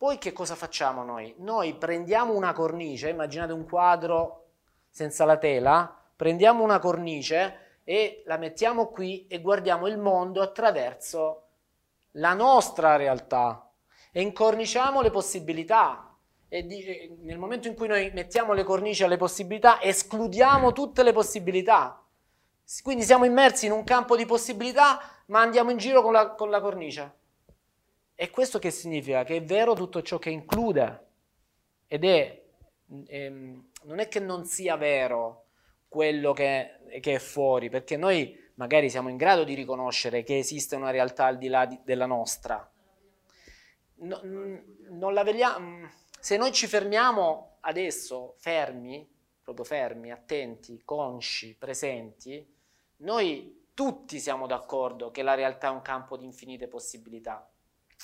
Poi che cosa facciamo noi? Noi prendiamo una cornice, immaginate un quadro senza la tela, prendiamo una cornice e la mettiamo qui e guardiamo il mondo attraverso la nostra realtà e incorniciamo le possibilità e nel momento in cui noi mettiamo le cornici alle possibilità, escludiamo tutte le possibilità. Quindi siamo immersi in un campo di possibilità, ma andiamo in giro con la, con la cornice. E questo che significa? Che è vero tutto ciò che include. Ed è, ehm, non è che non sia vero quello che, che, è fuori, perché noi magari siamo in grado di riconoscere che esiste una realtà al di là di, della nostra. No, non la vediamo. Se noi ci fermiamo adesso, fermi, proprio fermi, attenti, consci, presenti, noi tutti siamo d'accordo che la realtà è un campo di infinite possibilità.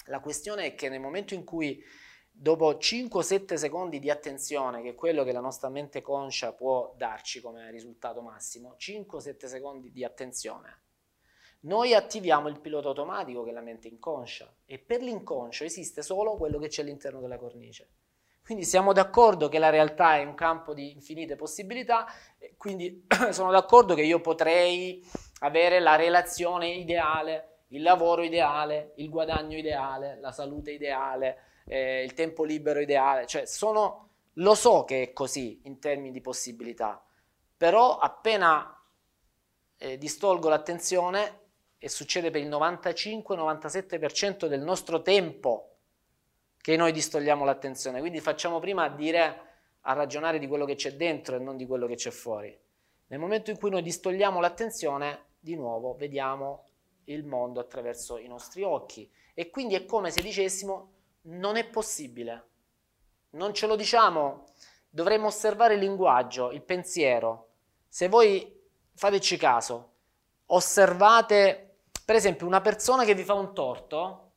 La questione è che nel momento in cui dopo 5-7 secondi di attenzione, che è quello che la nostra mente conscia può darci come risultato massimo, 5-7 secondi di attenzione, noi attiviamo il pilota automatico che è la mente inconscia e per l'inconscio esiste solo quello che c'è all'interno della cornice. Quindi siamo d'accordo che la realtà è un campo di infinite possibilità, quindi [clears throat] sono d'accordo che io potrei avere la relazione ideale, il lavoro ideale, il guadagno ideale, la salute ideale, eh, il tempo libero ideale, cioè sono, lo so che è così in termini di possibilità, però appena eh, distolgo l'attenzione, e succede per il 95-97% del nostro tempo, che noi distogliamo l'attenzione. Quindi facciamo prima a dire, a ragionare di quello che c'è dentro e non di quello che c'è fuori. Nel momento in cui noi distogliamo l'attenzione, di nuovo vediamo il mondo attraverso i nostri occhi. E quindi è come se dicessimo non è possibile. Non ce lo diciamo, dovremmo osservare il linguaggio, il pensiero. Se voi fateci caso, osservate per esempio una persona che vi fa un torto,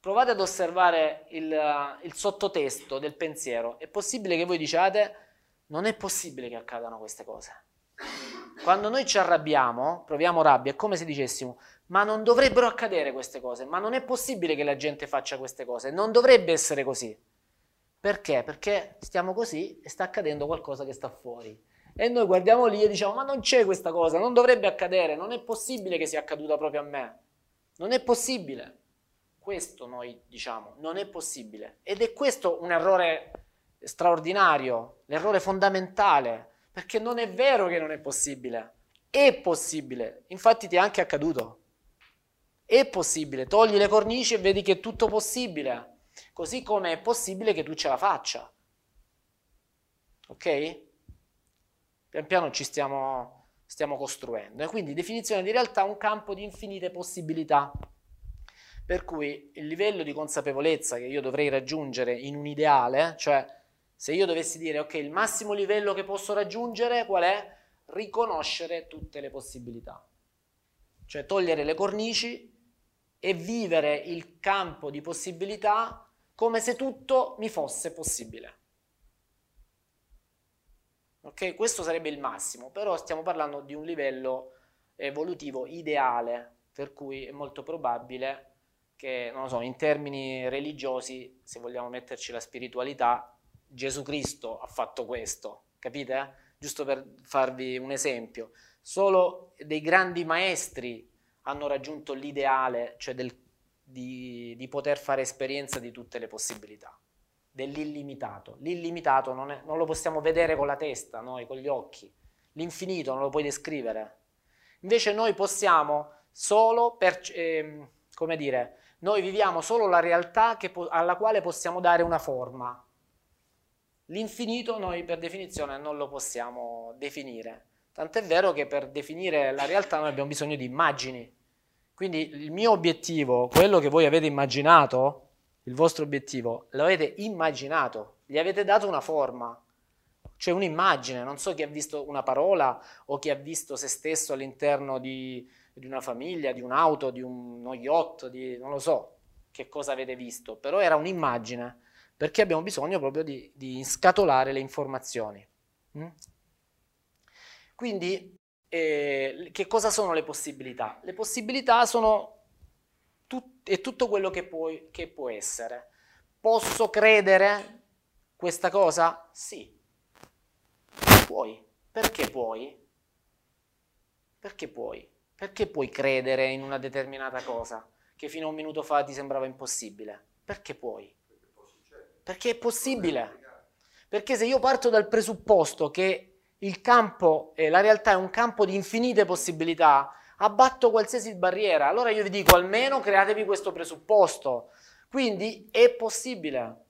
provate ad osservare il, il, sottotesto del pensiero. È possibile che voi diciate, non è possibile che accadano queste cose. Quando noi ci arrabbiamo, proviamo rabbia, è come se dicessimo, ma non dovrebbero accadere queste cose, ma non è possibile che la gente faccia queste cose, non dovrebbe essere così. Perché? Perché stiamo così e sta accadendo qualcosa che sta fuori. E noi guardiamo lì e diciamo, ma non c'è questa cosa, non dovrebbe accadere, non è possibile che sia accaduta proprio a me. Non è possibile. Questo noi diciamo, non è possibile. Ed è questo un errore straordinario, l'errore fondamentale, perché non è vero che non è possibile. È possibile. Infatti ti è anche accaduto. È possibile. Togli le cornici e vedi che è tutto possibile. Così come è possibile che tu ce la faccia. Ok? Pian piano ci stiamo, stiamo costruendo. E quindi definizione di realtà un campo di infinite possibilità. Per cui il livello di consapevolezza che io dovrei raggiungere in un ideale, cioè se io dovessi dire ok, il massimo livello che posso raggiungere qual è? Riconoscere tutte le possibilità. Cioè togliere le cornici e vivere il campo di possibilità come se tutto mi fosse possibile. Ok? Questo sarebbe il massimo, però stiamo parlando di un livello evolutivo ideale, per cui è molto probabile che, non lo so, in termini religiosi, se vogliamo metterci la spiritualità, Gesù Cristo ha fatto questo, capite? Giusto per farvi un esempio. Solo dei grandi maestri hanno raggiunto l'ideale, cioè del, di, di, poter fare esperienza di tutte le possibilità, dell'illimitato. L'illimitato non, è, non lo possiamo vedere con la testa, noi, con gli occhi. L'infinito non lo puoi descrivere. Invece noi possiamo solo per, eh, come dire, noi viviamo solo la realtà po- alla quale possiamo dare una forma. L'infinito noi per definizione non lo possiamo definire. Tant'è vero che per definire la realtà noi abbiamo bisogno di immagini. Quindi il mio obiettivo, quello che voi avete immaginato, il vostro obiettivo, lo avete immaginato, gli avete dato una forma, cioè un'immagine. Non so chi ha visto una parola o chi ha visto se stesso all'interno di, di una famiglia, di un'auto, di uno yacht, di non lo so che cosa avete visto, però era un'immagine, perché abbiamo bisogno proprio di, di scatolare le informazioni. Mm? Quindi, eh, che cosa sono le possibilità? Le possibilità sono tut- è tutto quello che, puoi, che può essere. Posso credere questa cosa? Sì. Puoi. Perché puoi? Perché puoi? Perché puoi credere in una determinata cosa che fino a un minuto fa ti sembrava impossibile? Perché puoi? Perché è possibile. Perché se io parto dal presupposto che il campo, eh, la realtà è un campo di infinite possibilità, abbatto qualsiasi barriera. Allora io vi dico almeno createvi questo presupposto. Quindi è possibile.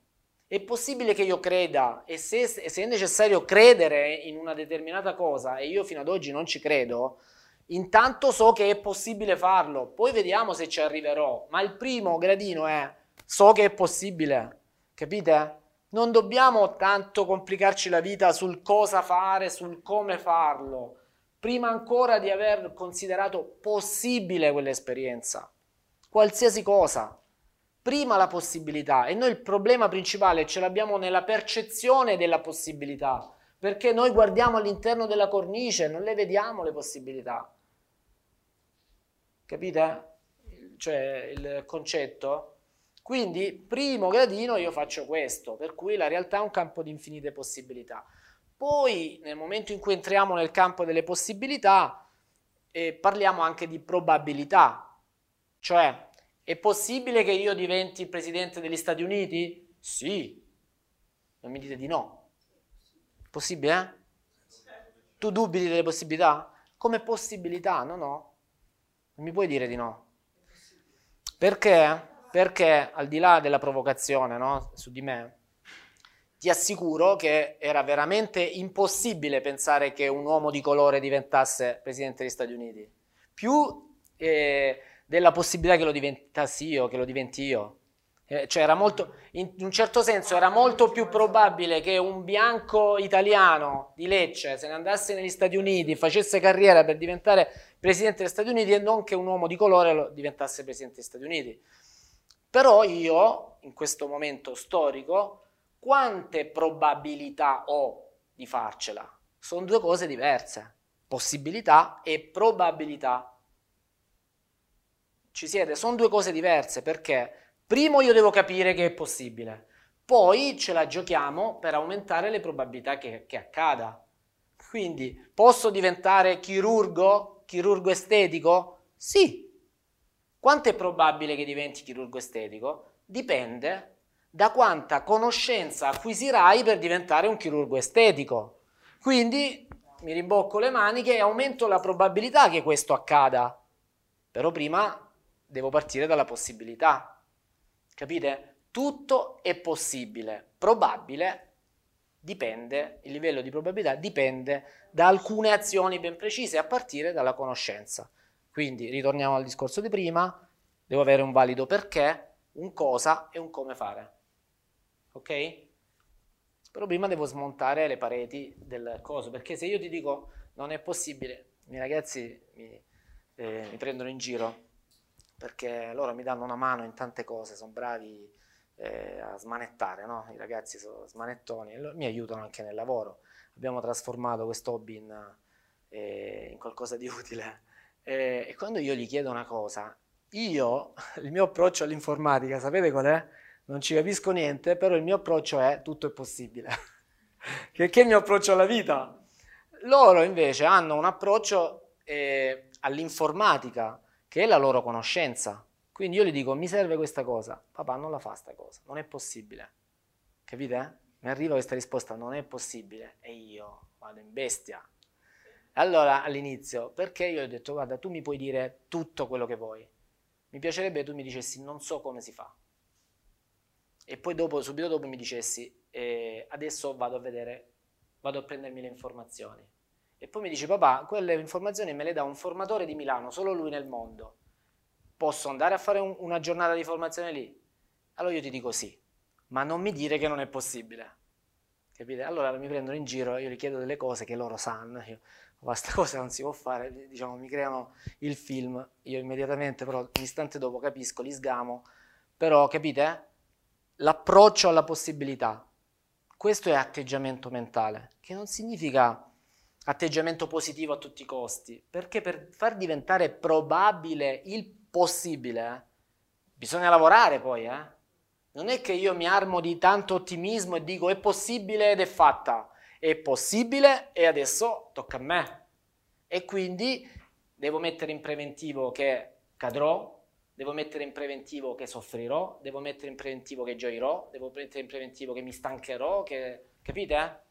È possibile che io creda e se, se, è necessario credere in una determinata cosa e io fino ad oggi non ci credo, intanto so che è possibile farlo, poi vediamo se ci arriverò. Ma il primo gradino è so che è possibile, capite? Non dobbiamo tanto complicarci la vita sul cosa fare, sul come farlo, prima ancora di aver considerato possibile quell'esperienza, qualsiasi cosa prima la possibilità e noi il problema principale ce l'abbiamo nella percezione della possibilità, perché noi guardiamo all'interno della cornice, non le vediamo le possibilità. Capite? Cioè il concetto? Quindi, primo gradino io faccio questo, per cui la realtà è un campo di infinite possibilità. Poi, nel momento in cui entriamo nel campo delle possibilità, eh, parliamo anche di probabilità, cioè è possibile che io diventi presidente degli Stati Uniti? Sì. Non mi dite di no. Possibile, eh? Tu dubiti delle possibilità? Come possibilità, no, no. Non mi puoi dire di no. Perché? Perché al di là della provocazione no, su di me, ti assicuro che era veramente impossibile pensare che un uomo di colore diventasse presidente degli Stati Uniti. Più eh, della possibilità che lo diventassi io, che lo diventi io. Eh, cioè molto, in un certo senso era molto più probabile che un bianco italiano di Lecce se ne andasse negli Stati Uniti, facesse carriera per diventare presidente degli Stati Uniti e non che un uomo di colore diventasse presidente degli Stati Uniti. Però io, in questo momento storico, quante probabilità ho di farcela? Sono due cose diverse, possibilità e probabilità ci siete? Sono due cose diverse perché primo io devo capire che è possibile, poi ce la giochiamo per aumentare le probabilità che, che accada. Quindi posso diventare chirurgo, chirurgo estetico? Sì. Quanto è probabile che diventi chirurgo estetico? Dipende da quanta conoscenza acquisirai per diventare un chirurgo estetico. Quindi mi rimbocco le maniche e aumento la probabilità che questo accada. Però prima devo partire dalla possibilità. Capite? Tutto è possibile, probabile dipende, il livello di probabilità dipende da alcune azioni ben precise a partire dalla conoscenza. Quindi ritorniamo al discorso di prima, devo avere un valido perché, un cosa e un come fare. Ok? Però prima devo smontare le pareti del coso, perché se io ti dico non è possibile, i miei ragazzi mi, eh, mi prendono in giro, perché loro mi danno una mano in tante cose, sono bravi eh, a smanettare, no? i ragazzi sono smanettoni mi aiutano anche nel lavoro. Abbiamo trasformato questo hobby in, eh, in qualcosa di utile. Eh, e quando io gli chiedo una cosa, io, [laughs] il mio approccio all'informatica, sapete qual è? Non ci capisco niente, però il mio approccio è tutto è possibile. [laughs] che, che è il mio approccio alla vita? Loro invece hanno un approccio eh, all'informatica che è la loro conoscenza. Quindi io gli dico, mi serve questa cosa, papà non la fa sta cosa, non è possibile. Capite? Mi arriva questa risposta, non è possibile, e io vado in bestia. Allora all'inizio, perché io ho detto, guarda, tu mi puoi dire tutto quello che vuoi, mi piacerebbe che tu mi dicessi, non so come si fa. E poi dopo, subito dopo mi dicessi, eh, adesso vado a vedere, vado a prendermi le informazioni. E poi mi dice, papà, quelle informazioni me le dà un formatore di Milano, solo lui nel mondo. Posso andare a fare un, una giornata di formazione lì? Allora io ti dico sì, ma non mi dire che non è possibile. Capite? Allora mi prendono in giro, io gli chiedo delle cose che loro sanno. Io, questa [laughs] cosa non si può fare, diciamo, mi creano il film, io immediatamente, però un istante dopo capisco, li sgamo, però capite? L'approccio alla possibilità, questo è atteggiamento mentale, che non significa atteggiamento positivo a tutti i costi, perché per far diventare probabile il possibile eh, bisogna lavorare poi, eh? Non è che io mi armo di tanto ottimismo e dico è possibile ed è fatta, è possibile e adesso tocca a me. E quindi devo mettere in preventivo che cadrò, devo mettere in preventivo che soffrirò, devo mettere in preventivo che gioirò, devo mettere in preventivo che mi stancherò, che... capite?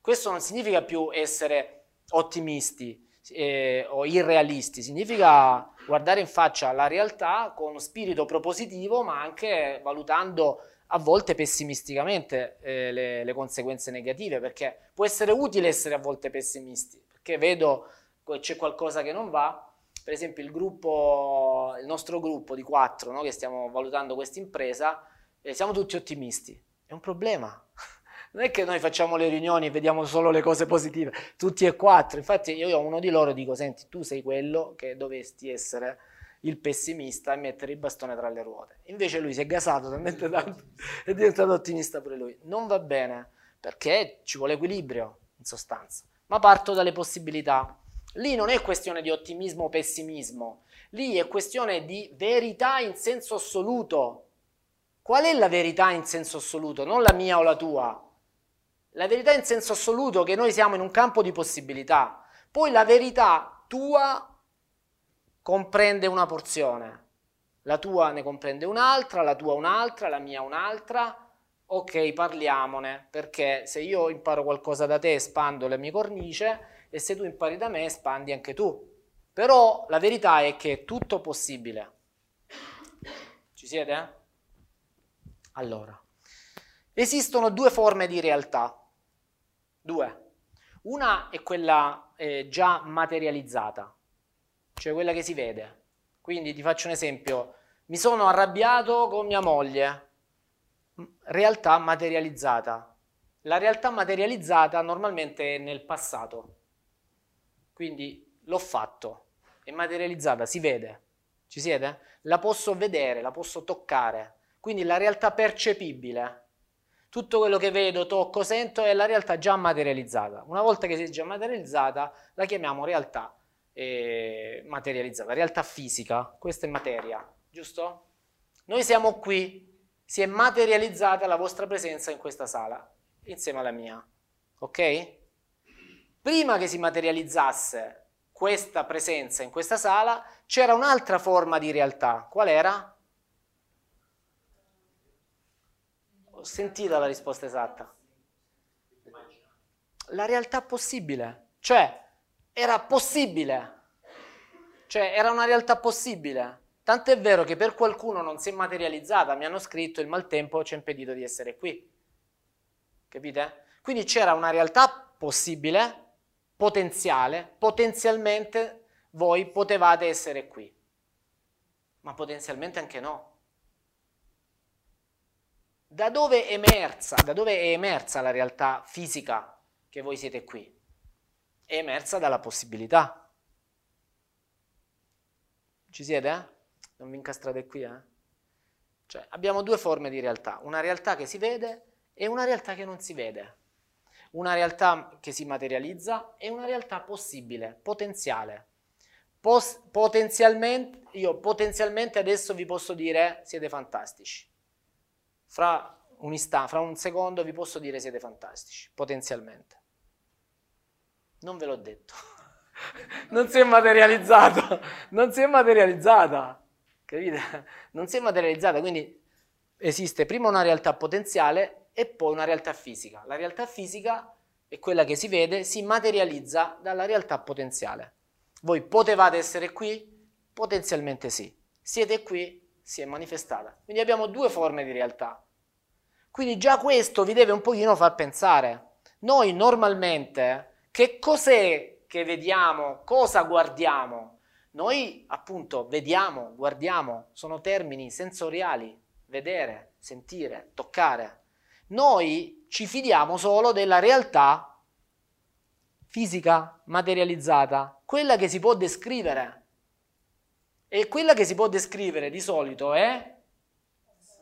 Questo non significa più essere ottimisti eh, o irrealisti, significa guardare in faccia la realtà con spirito propositivo, ma anche valutando a volte pessimisticamente eh, le, le, conseguenze negative, perché può essere utile essere a volte pessimisti, perché vedo che c'è qualcosa che non va, per esempio il, gruppo, il nostro gruppo di quattro no, che stiamo valutando questa impresa, eh, siamo tutti ottimisti, è un problema. [laughs] Non è che noi facciamo le riunioni e vediamo solo le cose positive, tutti e quattro. Infatti io a uno di loro dico, senti, tu sei quello che dovresti essere il pessimista e mettere il bastone tra le ruote. Invece lui si è gasato talmente tanto, è diventato ottimista pure lui. Non va bene, perché ci vuole equilibrio, in sostanza. Ma parto dalle possibilità. Lì non è questione di ottimismo o pessimismo, lì è questione di verità in senso assoluto. Qual è la verità in senso assoluto? Non la mia o la tua. La verità in senso assoluto è che noi siamo in un campo di possibilità. Poi la verità tua comprende una porzione, la tua ne comprende un'altra, la tua un'altra, la mia un'altra. Ok, parliamone, perché se io imparo qualcosa da te espando la mia cornice e se tu impari da me espandi anche tu. Però la verità è che è tutto possibile. Ci siete? Allora, esistono due forme di realtà. Due. Una è quella eh, già materializzata, cioè quella che si vede. Quindi ti faccio un esempio, mi sono arrabbiato con mia moglie, realtà materializzata. La realtà materializzata normalmente è nel passato, quindi l'ho fatto, è materializzata, si vede, ci siete? La posso vedere, la posso toccare, quindi la realtà percepibile. Tutto quello che vedo, tocco, sento è la realtà già materializzata. Una volta che si è già materializzata, la chiamiamo realtà eh, materializzata, realtà fisica, questa è materia, giusto? Noi siamo qui, si è materializzata la vostra presenza in questa sala, insieme alla mia, ok? Prima che si materializzasse questa presenza in questa sala, c'era un'altra forma di realtà, qual era? Ho sentito la risposta esatta. La realtà possibile, cioè era possibile, cioè era una realtà possibile. Tanto è vero che per qualcuno non si è materializzata, mi hanno scritto il maltempo ci ha impedito di essere qui. Capite? Quindi c'era una realtà possibile, potenziale, potenzialmente voi potevate essere qui, ma potenzialmente anche no. Da dove è emersa, da dove è emersa la realtà fisica che voi siete qui? È emersa dalla possibilità. Ci siete? Eh? Non vi incastrate qui, eh? Cioè, abbiamo due forme di realtà, una realtà che si vede e una realtà che non si vede. Una realtà che si materializza e una realtà possibile, potenziale. Pos- potenzialmente, io potenzialmente adesso vi posso dire siete fantastici. Fra un, istante, fra un secondo vi posso dire siete fantastici, potenzialmente. Non ve l'ho detto. [laughs] non si è materializzato. Non si è materializzata. Capite? Non si è materializzata, quindi esiste prima una realtà potenziale e poi una realtà fisica. La realtà fisica è quella che si vede, si materializza dalla realtà potenziale. Voi potevate essere qui? Potenzialmente sì. Siete qui? Si è manifestata. Quindi abbiamo due forme di realtà. Quindi già questo vi deve un pochino far pensare. Noi normalmente che cos'è che vediamo? Cosa guardiamo? Noi appunto vediamo, guardiamo, sono termini sensoriali, vedere, sentire, toccare. Noi ci fidiamo solo della realtà fisica, materializzata, quella che si può descrivere. E quella che si può descrivere di solito è,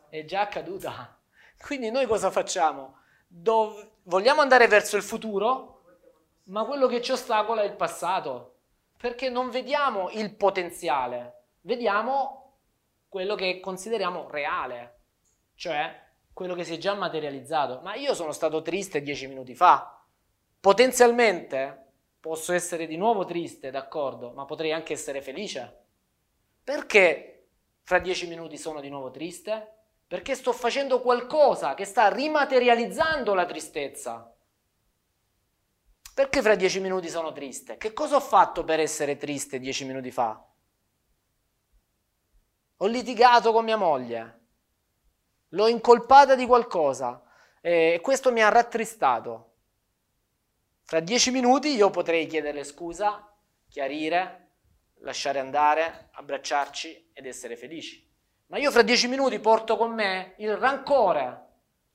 è già accaduta. [laughs] Quindi noi cosa facciamo? Dov- vogliamo andare verso il futuro? Ma quello che ci ostacola è il passato, perché non vediamo il potenziale, vediamo quello che consideriamo reale, cioè quello che si è già materializzato. Ma io sono stato triste dieci minuti fa, potenzialmente posso essere di nuovo triste, d'accordo, ma potrei anche essere felice. Perché fra dieci minuti sono di nuovo triste? Perché sto facendo qualcosa che sta rimaterializzando la tristezza. Perché fra dieci minuti sono triste? Che cosa ho fatto per essere triste dieci minuti fa? Ho litigato con mia moglie, l'ho incolpata di qualcosa e questo mi ha rattristato. Fra dieci minuti io potrei chiederle scusa, chiarire, lasciare andare, abbracciarci ed essere felici. Ma io fra dieci minuti porto con me il rancore,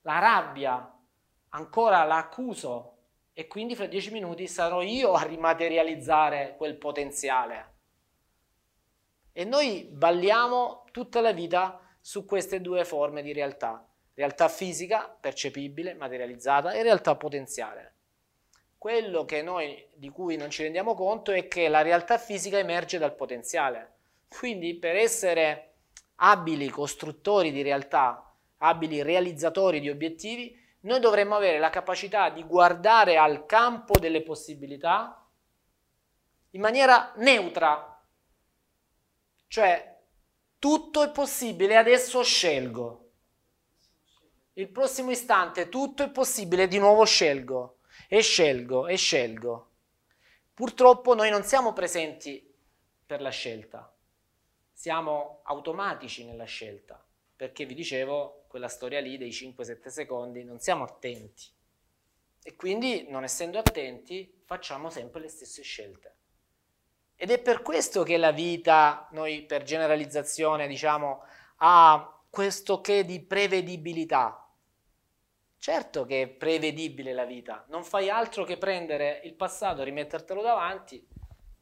la rabbia, ancora l'accuso e quindi fra dieci minuti sarò io a rimaterializzare quel potenziale. E noi balliamo tutta la vita su queste due forme di realtà, realtà fisica, percepibile, materializzata, e realtà potenziale. Quello noi, di cui non ci rendiamo conto è che la realtà fisica emerge dal potenziale. Quindi per essere abili costruttori di realtà, abili realizzatori di obiettivi, noi dovremmo avere la capacità di guardare al campo delle possibilità in maniera neutra, cioè tutto è possibile, adesso scelgo. Il prossimo istante tutto è possibile, di nuovo scelgo e scelgo e scelgo. Purtroppo noi non siamo presenti per la scelta, siamo automatici nella scelta, perché vi dicevo, quella storia lì dei 5-7 secondi, non siamo attenti. E quindi, non essendo attenti, facciamo sempre le stesse scelte. Ed è per questo che la vita, noi per generalizzazione diciamo, ha questo che di prevedibilità, Certo che è prevedibile la vita, non fai altro che prendere il passato, rimettertelo davanti,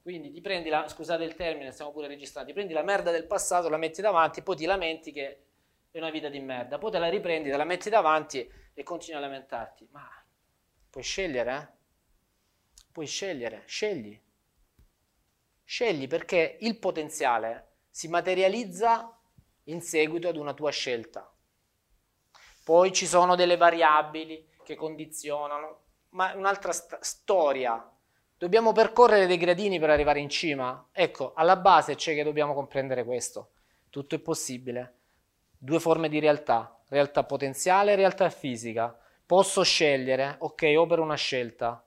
quindi ti prendi la, scusate il termine, stiamo pure registrando, ti prendi la merda del passato, la metti davanti, poi ti lamenti che è una vita di merda, poi te la riprendi, te la metti davanti e continui a lamentarti. Ma puoi scegliere, eh? Puoi scegliere, scegli. Scegli perché il potenziale si materializza in seguito ad una tua scelta. Poi ci sono delle variabili che condizionano, ma un'altra st- storia. Dobbiamo percorrere dei gradini per arrivare in cima. Ecco, alla base c'è che dobbiamo comprendere questo. Tutto è possibile. Due forme di realtà, realtà potenziale e realtà fisica. Posso scegliere, ok, opero una scelta.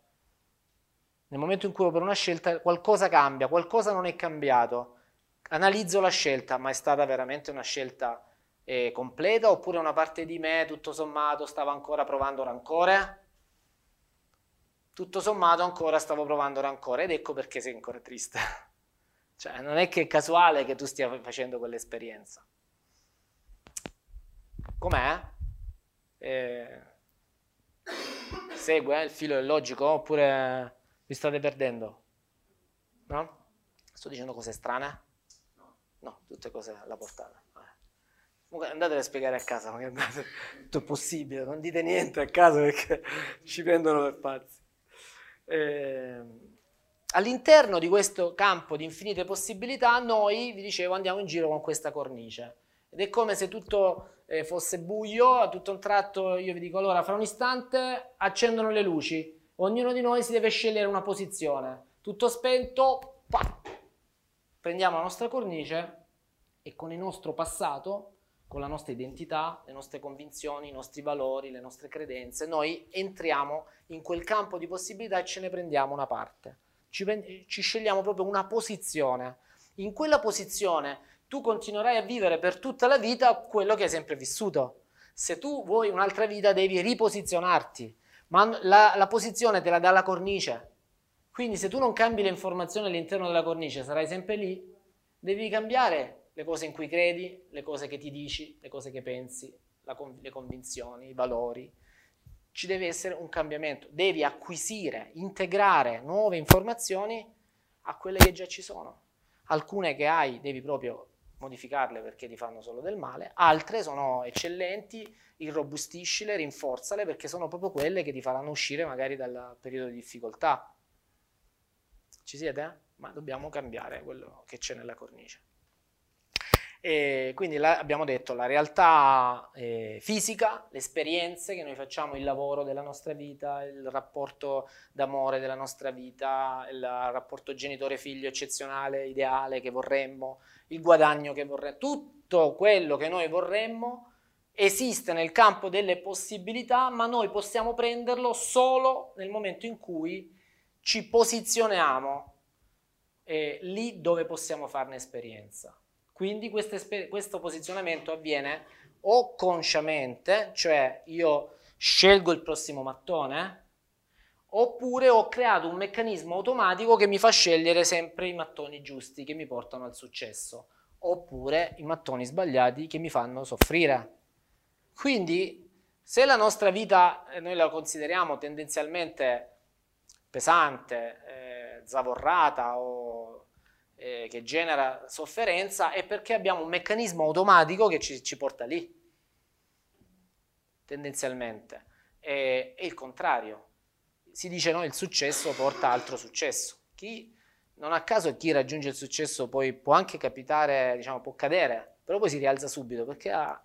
Nel momento in cui opero una scelta, qualcosa cambia, qualcosa non è cambiato. Analizzo la scelta, ma è stata veramente una scelta eh, completa oppure una parte di me tutto sommato stava ancora provando rancore? Tutto sommato ancora stavo provando rancore ed ecco perché sei ancora triste. [laughs] cioè non è che è casuale che tu stia facendo quell'esperienza. Com'è? Eh, segue eh, il filo logico oppure vi state perdendo? No? Sto dicendo cose strane? No, tutte cose alla portata. Comunque andate a spiegare a casa, ma andate, tutto è possibile, non dite niente a casa perché ci prendono per pazzi. Eh, all'interno di questo campo di infinite possibilità noi, vi dicevo, andiamo in giro con questa cornice. Ed è come se tutto eh, fosse buio, a tutto un tratto io vi dico allora, fra un istante accendono le luci, ognuno di noi si deve scegliere una posizione, tutto spento, pa! prendiamo la nostra cornice e con il nostro passato con la nostra identità, le nostre convinzioni, i nostri valori, le nostre credenze, noi entriamo in quel campo di possibilità e ce ne prendiamo una parte. Ci, ci scegliamo proprio una posizione. In quella posizione tu continuerai a vivere per tutta la vita quello che hai sempre vissuto. Se tu vuoi un'altra vita devi riposizionarti, ma la, la posizione te la dà la cornice. Quindi se tu non cambi le informazioni all'interno della cornice sarai sempre lì, devi cambiare le cose in cui credi, le cose che ti dici, le cose che pensi, conv- le convinzioni, i valori. Ci deve essere un cambiamento, devi acquisire, integrare nuove informazioni a quelle che già ci sono. Alcune che hai devi proprio modificarle perché ti fanno solo del male, altre sono eccellenti, irrobustiscile, rinforzale perché sono proprio quelle che ti faranno uscire magari dal periodo di difficoltà. Ci siete? Ma dobbiamo cambiare quello che c'è nella cornice. E quindi la, abbiamo detto la realtà eh, fisica, le esperienze che noi facciamo, il lavoro della nostra vita, il rapporto d'amore della nostra vita, il rapporto genitore-figlio eccezionale, ideale che vorremmo, il guadagno che vorremmo, tutto quello che noi vorremmo esiste nel campo delle possibilità, ma noi possiamo prenderlo solo nel momento in cui ci posizioniamo eh, lì dove possiamo farne esperienza. Quindi questo posizionamento avviene o consciamente, cioè io scelgo il prossimo mattone, oppure ho creato un meccanismo automatico che mi fa scegliere sempre i mattoni giusti che mi portano al successo, oppure i mattoni sbagliati che mi fanno soffrire. Quindi se la nostra vita eh, noi la consideriamo tendenzialmente pesante, eh, zavorrata o eh, che genera sofferenza è perché abbiamo un meccanismo automatico che ci, ci porta lì, tendenzialmente. E, e, il contrario, si dice no, il successo porta altro successo. Chi, non a caso chi raggiunge il successo poi può anche capitare, diciamo, può cadere, però poi si rialza subito perché ha,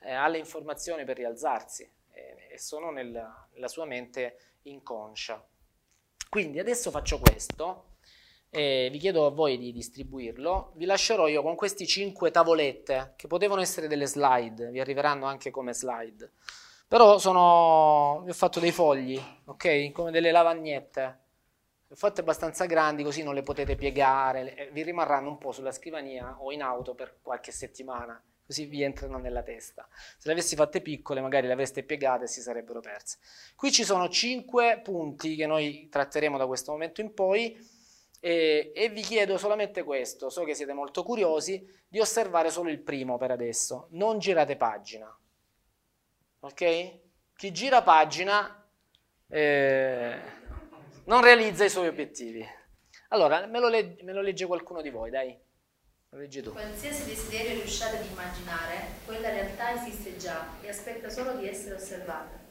eh, ha le informazioni per rialzarsi eh, e sono nel, nella sua mente inconscia. Quindi adesso faccio questo e vi chiedo a voi di distribuirlo. Vi lascerò io con questi cinque tavolette che potevano essere delle slide, vi arriveranno anche come slide. Però sono, vi ho fatto dei fogli, ok? Come delle lavagnette. Le ho fatte abbastanza grandi così non le potete piegare, vi rimarranno un po' sulla scrivania o in auto per qualche settimana, così vi entrano nella testa. Se le avessi fatte piccole magari le avreste piegate e si sarebbero perse. Qui ci sono cinque punti che noi tratteremo da questo momento in poi e, e, vi chiedo solamente questo, so che siete molto curiosi, di osservare solo il primo per adesso, non girate pagina. Ok? Chi gira pagina eh, non realizza i suoi obiettivi. Allora, me lo, legge, me lo legge qualcuno di voi, dai. Qualsiasi desiderio riusciate ad immaginare, quella realtà esiste già e aspetta solo di essere osservata.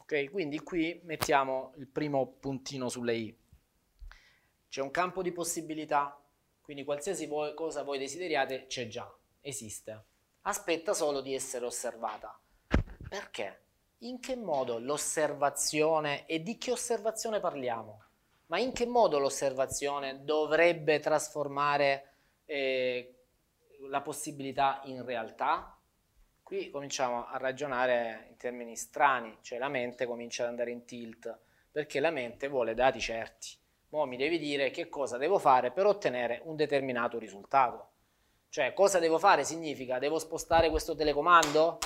Ok, quindi qui mettiamo il primo puntino sulle i. C'è un campo di possibilità, quindi qualsiasi voi, cosa voi desideriate c'è già, esiste. Aspetta solo di essere osservata. Perché? In che modo l'osservazione, e di che osservazione parliamo? Ma in che modo l'osservazione dovrebbe trasformare eh, la possibilità in realtà? Qui cominciamo a ragionare in termini strani, cioè la mente comincia ad andare in tilt, perché la mente vuole dati certi Mo mi devi dire che cosa devo fare per ottenere un determinato risultato. Cioè, cosa devo fare significa devo spostare questo telecomando?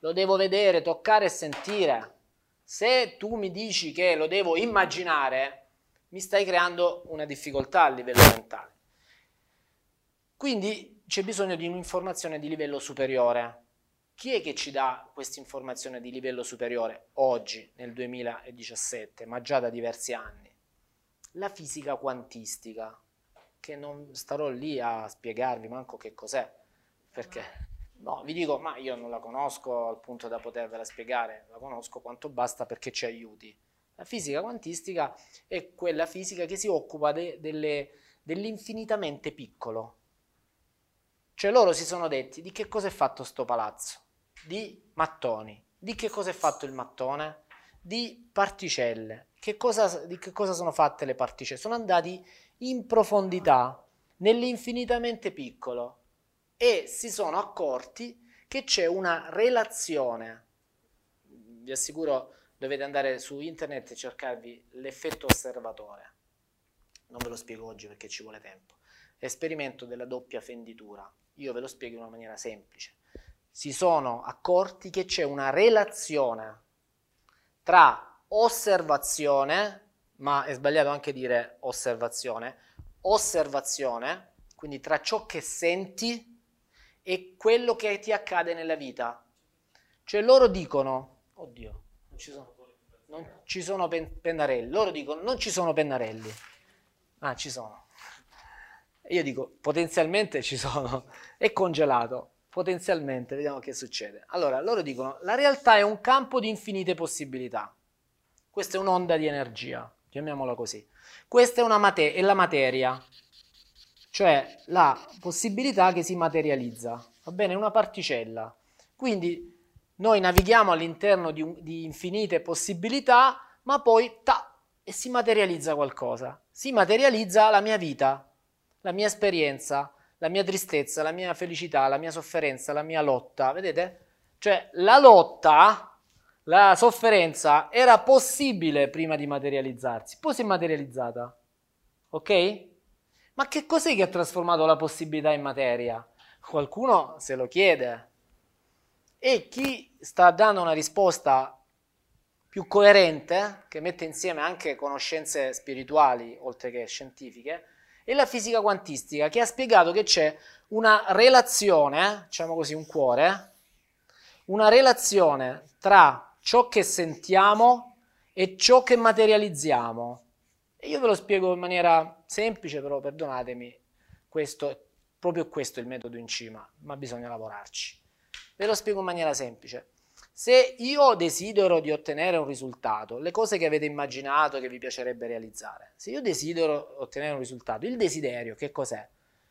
Lo devo vedere, toccare e sentire. Se tu mi dici che lo devo immaginare, mi stai creando una difficoltà a livello mentale. Quindi c'è bisogno di un'informazione di livello superiore. Chi è che ci dà questa informazione di livello superiore oggi, nel 2017, ma già da diversi anni? La fisica quantistica, che non starò lì a spiegarvi manco che cos'è, perché no, vi dico, ma io non la conosco al punto da potervela spiegare, la conosco quanto basta perché ci aiuti. La fisica quantistica è quella fisica che si occupa de, delle, dell'infinitamente piccolo. Cioè loro si sono detti di che cosa è fatto sto palazzo? Di mattoni. Di che cosa è fatto il mattone? Di particelle. Che cosa, di che cosa sono fatte le particelle? Sono andati in profondità, nell'infinitamente piccolo, e si sono accorti che c'è una relazione. Vi assicuro, dovete andare su internet e cercarvi l'effetto osservatore. Non ve lo spiego oggi perché ci vuole tempo. L'esperimento della doppia fenditura. Io ve lo spiego in una maniera semplice. Si sono accorti che c'è una relazione tra osservazione, ma è sbagliato anche dire osservazione, osservazione, quindi tra ciò che senti e quello che ti accade nella vita. Cioè loro dicono, oddio, non ci sono, non ci sono pen- pennarelli, loro dicono non ci sono pennarelli, ah ci sono. Io dico potenzialmente ci sono, è congelato, potenzialmente, vediamo che succede. Allora, loro dicono la realtà è un campo di infinite possibilità. Questa è un'onda di energia, chiamiamola così. Questa è, mate- è la materia. cioè la possibilità che si materializza, va bene? Una particella. Quindi noi navighiamo all'interno di, un, di infinite possibilità, ma poi ta, e si materializza qualcosa. Si materializza la mia vita, la mia esperienza, la mia tristezza, la mia felicità, la mia sofferenza, la mia lotta. Vedete? Cioè la lotta, la sofferenza era possibile prima di materializzarsi, poi si è materializzata. Ok? Ma che cos'è che ha trasformato la possibilità in materia? Qualcuno se lo chiede. E chi sta dando una risposta più coerente, che mette insieme anche conoscenze spirituali oltre che scientifiche, è la fisica quantistica, che ha spiegato che c'è una relazione, diciamo così un cuore, una relazione tra ciò che sentiamo e ciò che materializziamo. E io ve lo spiego in maniera semplice, però perdonatemi, questo, proprio questo è il metodo in cima, ma bisogna lavorarci. Ve lo spiego in maniera semplice. Se io desidero di ottenere un risultato, le cose che avete immaginato che vi piacerebbe realizzare, se io desidero ottenere un risultato, il desiderio che cos'è?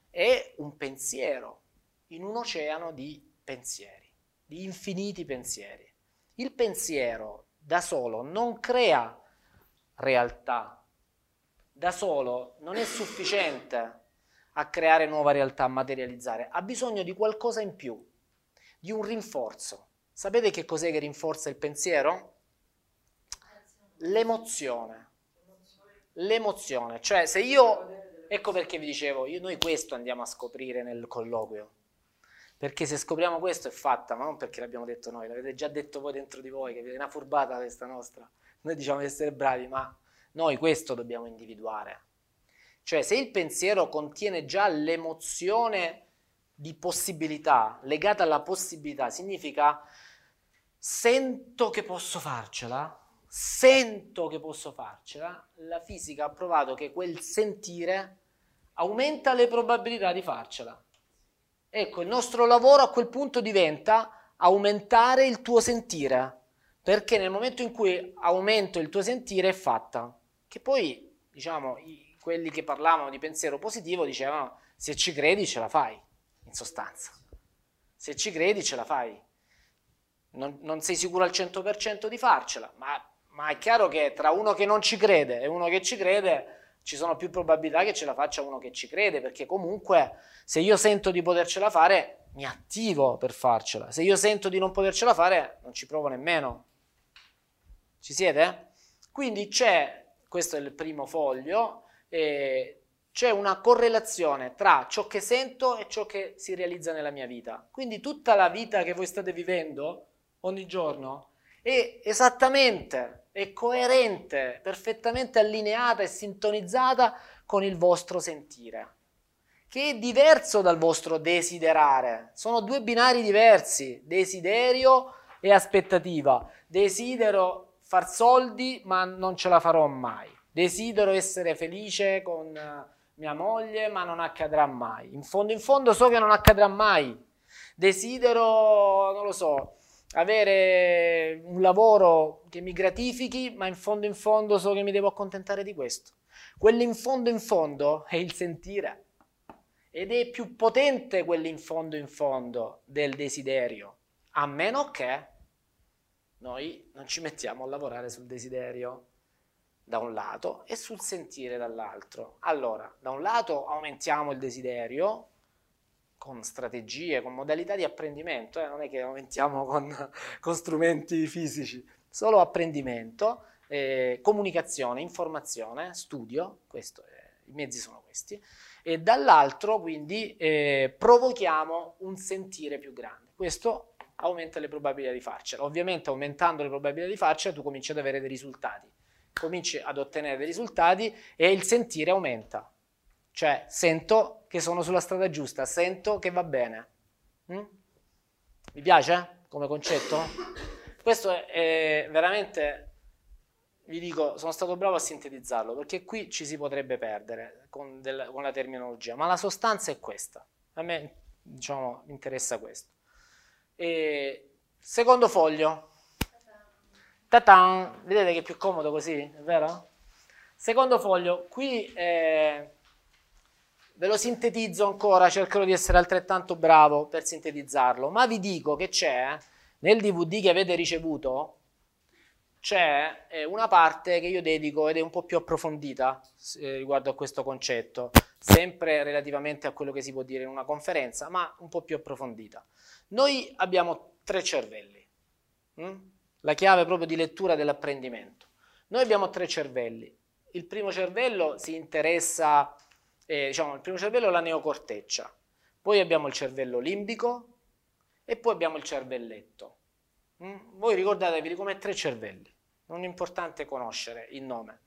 È un pensiero in un oceano di pensieri, di infiniti pensieri. Il pensiero da solo non crea realtà, da solo non è sufficiente a creare nuova realtà, a materializzare, ha bisogno di qualcosa in più, di un rinforzo. Sapete che cos'è che rinforza il pensiero? L'emozione. L'emozione, cioè se io, ecco perché vi dicevo, io, noi questo andiamo a scoprire nel colloquio, perché se scopriamo questo è fatta, ma non perché l'abbiamo detto noi, l'avete già detto voi dentro di voi, che è una furbata questa nostra, noi diciamo di essere bravi, ma noi questo dobbiamo individuare. Cioè se il pensiero contiene già l'emozione di possibilità, legata alla possibilità, significa sento che posso farcela, sento che posso farcela, la fisica ha provato che quel sentire aumenta le probabilità di farcela. Ecco, il nostro lavoro a quel punto diventa aumentare il tuo sentire, perché nel momento in cui aumento il tuo sentire è fatta. Che poi, diciamo, i, quelli che parlavano di pensiero positivo dicevano se ci credi ce la fai, in sostanza. Se ci credi ce la fai non, non sei sicuro al 100% di farcela, ma, ma, è chiaro che tra uno che non ci crede e uno che ci crede ci sono più probabilità che ce la faccia uno che ci crede, perché comunque se io sento di potercela fare, mi attivo per farcela. Se io sento di non potercela fare, non ci provo nemmeno. Ci siete? Quindi c'è, questo è il primo foglio, eh, c'è una correlazione tra ciò che sento e ciò che si realizza nella mia vita. Quindi tutta la vita che voi state vivendo ogni giorno è esattamente, è coerente, perfettamente allineata e sintonizzata con il vostro sentire, che è diverso dal vostro desiderare. Sono due binari diversi, desiderio e aspettativa. Desidero far soldi, ma non ce la farò mai. Desidero essere felice con mia moglie, ma non accadrà mai. In fondo, in fondo so che non accadrà mai. Desidero, non lo so, avere un lavoro che mi gratifichi, ma in fondo in fondo so che mi devo accontentare di questo. Quello in fondo in fondo è il sentire ed è più potente quello fondo in fondo del desiderio, a meno che noi non ci mettiamo a lavorare sul desiderio da un lato e sul sentire dall'altro. Allora, da un lato aumentiamo il desiderio, con strategie, con modalità di apprendimento, eh? non è che aumentiamo con, [laughs] con strumenti fisici, solo apprendimento, eh, comunicazione, informazione, studio, questo è, i mezzi sono questi, e dall'altro quindi eh, provochiamo un sentire più grande. Questo aumenta le probabilità di farcela. Ovviamente aumentando le probabilità di farcela tu cominci ad avere dei risultati, cominci ad ottenere dei risultati e il sentire aumenta. Cioè, sento che sono sulla strada giusta, sento che va bene. Mm? Vi piace come concetto? Questo è, veramente, vi dico, sono stato bravo a sintetizzarlo, perché qui ci si potrebbe perdere con, del, con la terminologia, ma la sostanza è questa. A me, diciamo, interessa questo. E, secondo foglio. Ta-tan. Vedete che è più comodo così, è vero? Secondo foglio, qui... Eh, ve lo sintetizzo ancora, cercherò di essere altrettanto bravo per sintetizzarlo, ma vi dico che c'è nel DVD che avete ricevuto c'è eh, una parte che io dedico ed è un po' più approfondita eh, riguardo a questo concetto, sempre relativamente a quello che si può dire in una conferenza, ma un po' più approfondita. Noi abbiamo tre cervelli, hm? la chiave proprio di lettura dell'apprendimento. Noi abbiamo tre cervelli. Il primo cervello si interessa, eh, diciamo, il primo cervello è la neocorteccia, poi abbiamo il cervello limbico e poi abbiamo il cervelletto. Mm? Voi ricordatevi come tre cervelli, non è importante conoscere il nome.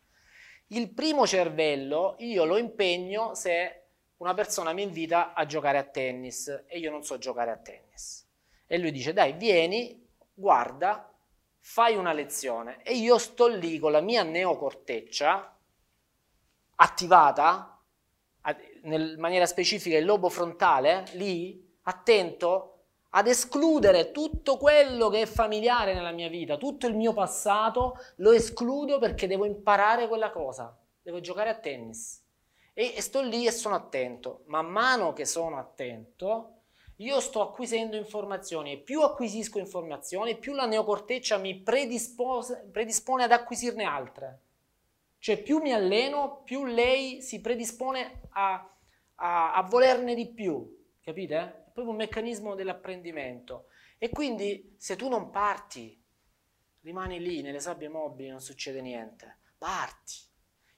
Il primo cervello io lo impegno se una persona mi invita a giocare a tennis e io non so giocare a tennis. E lui dice dai vieni, guarda, fai una lezione e io sto lì con la mia neocorteccia attivata, in maniera specifica il lobo frontale, lì, attento ad escludere tutto quello che è familiare nella mia vita, tutto il mio passato, lo escludo perché devo imparare quella cosa, devo giocare a tennis. E, e sto lì e sono attento. Man mano che sono attento, io sto acquisendo informazioni e più acquisisco informazioni, più la neocorteccia mi predispone ad acquisirne altre. Cioè più mi alleno, più lei si predispone a, a, a volerne di più, capite? proprio un meccanismo dell'apprendimento. E quindi se tu non parti, rimani lì nelle sabbie mobili, non succede niente. Parti,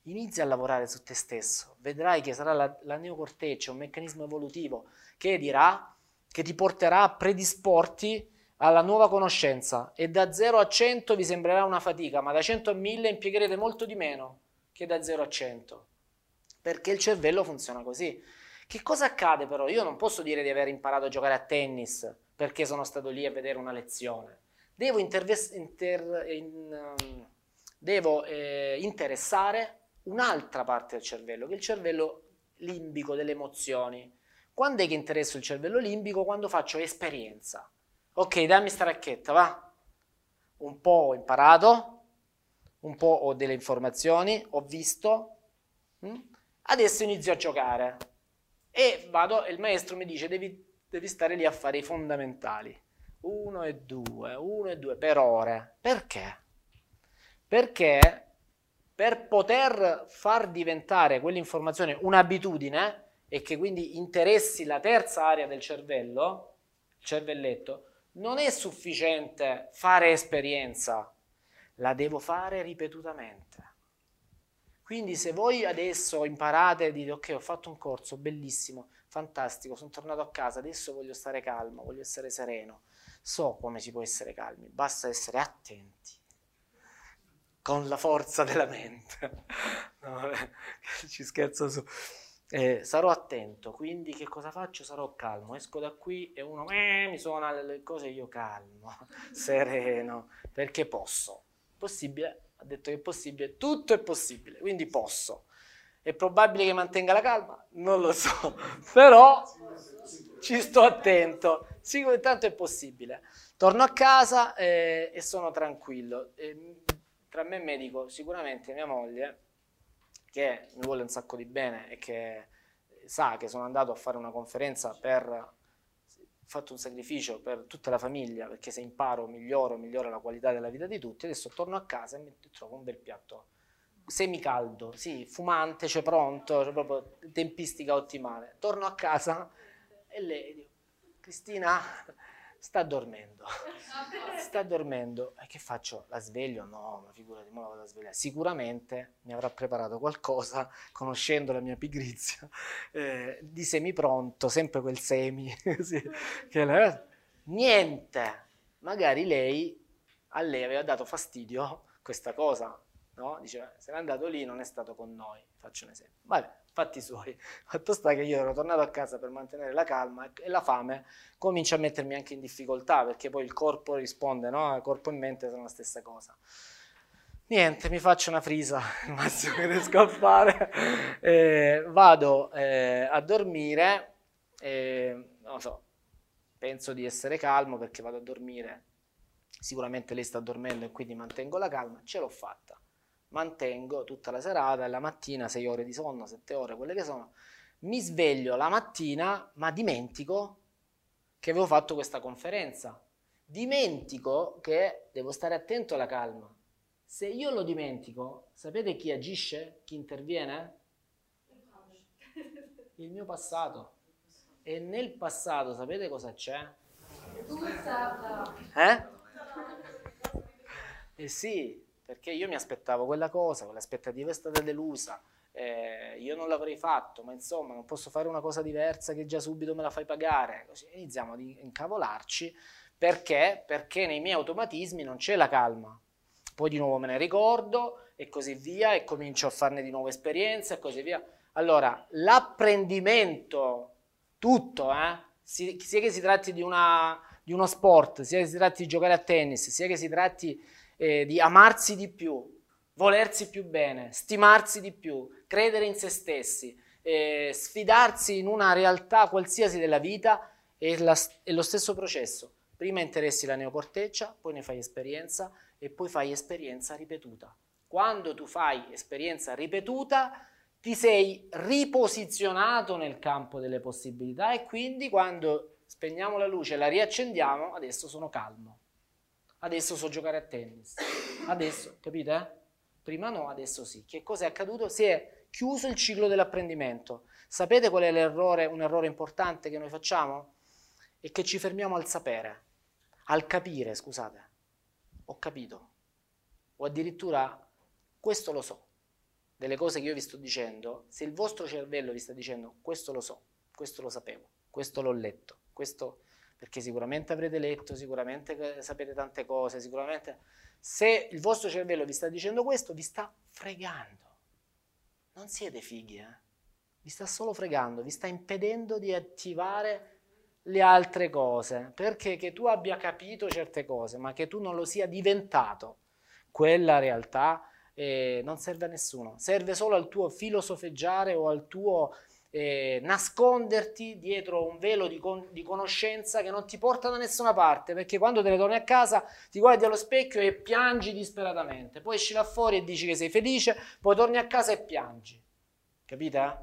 inizi a lavorare su te stesso, vedrai che sarà la, la neocorteccia, un meccanismo evolutivo che dirà, che ti porterà a predisporti alla nuova conoscenza e da 0 a 100 vi sembrerà una fatica, ma da 100 a 1000 impiegherete molto di meno che da 0 a 100, perché il cervello funziona così. Che cosa accade però? Io non posso dire di aver imparato a giocare a tennis perché sono stato lì a vedere una lezione. Devo, interves- inter- in, um, devo eh, interessare un'altra parte del cervello, che è il cervello limbico delle emozioni. Quando è che interesso il cervello limbico? Quando faccio esperienza. Ok, dammi sta racchetta, va. Un po' ho imparato, un po' ho delle informazioni, ho visto, hm? Adesso inizio a giocare e vado il maestro mi dice devi, devi stare lì a fare i fondamentali. Uno e due, uno e due per ore. Perché? Perché per poter far diventare quell'informazione un'abitudine e che quindi interessi la terza area del cervello, il cervelletto, non è sufficiente fare esperienza, la devo fare ripetutamente. Quindi se voi adesso imparate e dite ok ho fatto un corso bellissimo, fantastico, sono tornato a casa, adesso voglio stare calmo, voglio essere sereno, so come si può essere calmi, basta essere attenti con la forza della mente. [laughs] No, [laughs] ci scherzo su. Eh, sarò attento, quindi che cosa faccio? Sarò calmo, esco da qui e uno eh, mi suona le cose, io calmo, [laughs] sereno, perché posso. Possibile? Ha detto che è possibile, tutto è possibile, quindi posso. È probabile che mantenga la calma? Non lo so, [laughs] però ci sto attento, sicuro intanto è possibile. Torno a casa eh, e sono tranquillo. E, tra me e me dico, sicuramente mia moglie, che mi vuole un sacco di bene e che sa che sono andato a fare una conferenza per fatto un sacrificio per tutta la famiglia, perché se imparo miglioro, migliora la qualità della vita di tutti, adesso torno a casa e mi trovo un bel piatto semicaldo, sì, fumante, c'è pronto, c'è proprio tempistica ottimale. Torno a casa e lei dico, Cristina, sta dormendo, [laughs] sta dormendo, e che faccio? La sveglio? No, ma figurati, ma la vado a svegliare. Sicuramente mi avrà preparato qualcosa, conoscendo la mia pigrizia, eh, di semi pronto, sempre quel semi, [laughs] sì, la... niente, magari lei, a lei aveva dato fastidio questa cosa, no? Dice, se n'è andato lì, non è stato con noi, faccio un esempio. Vabbè, fatti suoi. Fatto sta che io ero tornato a casa per mantenere la calma e la fame comincia a mettermi anche in difficoltà perché poi il corpo risponde, no? Corpo e mente sono la stessa cosa. Niente, mi faccio una frisa, il massimo che riesco a fare. [laughs] Eh, vado eh, a dormire, eh, non so, penso di essere calmo perché vado a dormire. Sicuramente lei sta dormendo e quindi mantengo la calma, ce l'ho fatta mantengo tutta la serata e la mattina 6 ore di sonno, 7 ore, quelle che sono, mi sveglio la mattina, ma dimentico che avevo fatto questa conferenza. Dimentico che devo stare attento alla calma. Se io lo dimentico, sapete chi agisce? Chi interviene? Il mio passato. E nel passato sapete cosa c'è? Eh? [laughs] Eh sì, perché io mi aspettavo quella cosa, quell'aspettativa è stata delusa, eh, io non l'avrei fatto, ma insomma non posso fare una cosa diversa che già subito me la fai pagare. Così iniziamo ad incavolarci perché? Perché nei miei automatismi non c'è la calma. Poi di nuovo me ne ricordo e così via e comincio a farne di nuove esperienze e così via. Allora, l'apprendimento, tutto, eh? sia che si tratti di, una, di, uno sport, sia che si tratti di giocare a tennis, sia che si tratti eh, di amarsi di più, volersi più bene, stimarsi di più, credere in se stessi, eh, sfidarsi in una realtà qualsiasi della vita, è, la, è lo stesso processo. Prima interessi la neocorteccia, poi ne fai esperienza e poi fai esperienza ripetuta. Quando tu fai esperienza ripetuta, ti sei riposizionato nel campo delle possibilità e quindi quando spegniamo la luce e la riaccendiamo, adesso sono calmo. Adesso so giocare a tennis. Adesso, capite? Prima no, adesso sì. Che cosa è accaduto? Si è chiuso il ciclo dell'apprendimento. Sapete qual è l'errore, un errore importante che noi facciamo? È che ci fermiamo al sapere, al capire, scusate. Ho capito. O addirittura questo lo so. Delle cose che io vi sto dicendo, se il vostro cervello vi sta dicendo questo lo so, questo lo sapevo, questo l'ho letto, questo perché sicuramente avrete letto, sicuramente sapete tante cose, sicuramente se il vostro cervello vi sta dicendo questo, vi sta fregando. Non siete fighi, eh? Vi sta solo fregando, vi sta impedendo di attivare le altre cose. Perché che tu abbia capito certe cose, ma che tu non lo sia diventato, quella realtà eh, non serve a nessuno. Serve solo al tuo filosofeggiare o al tuo eh, nasconderti dietro un velo di, con- di, conoscenza che non ti porta da nessuna parte, perché quando te ne torni a casa ti guardi allo specchio e piangi disperatamente, poi esci là fuori e dici che sei felice, poi torni a casa e piangi. Capite?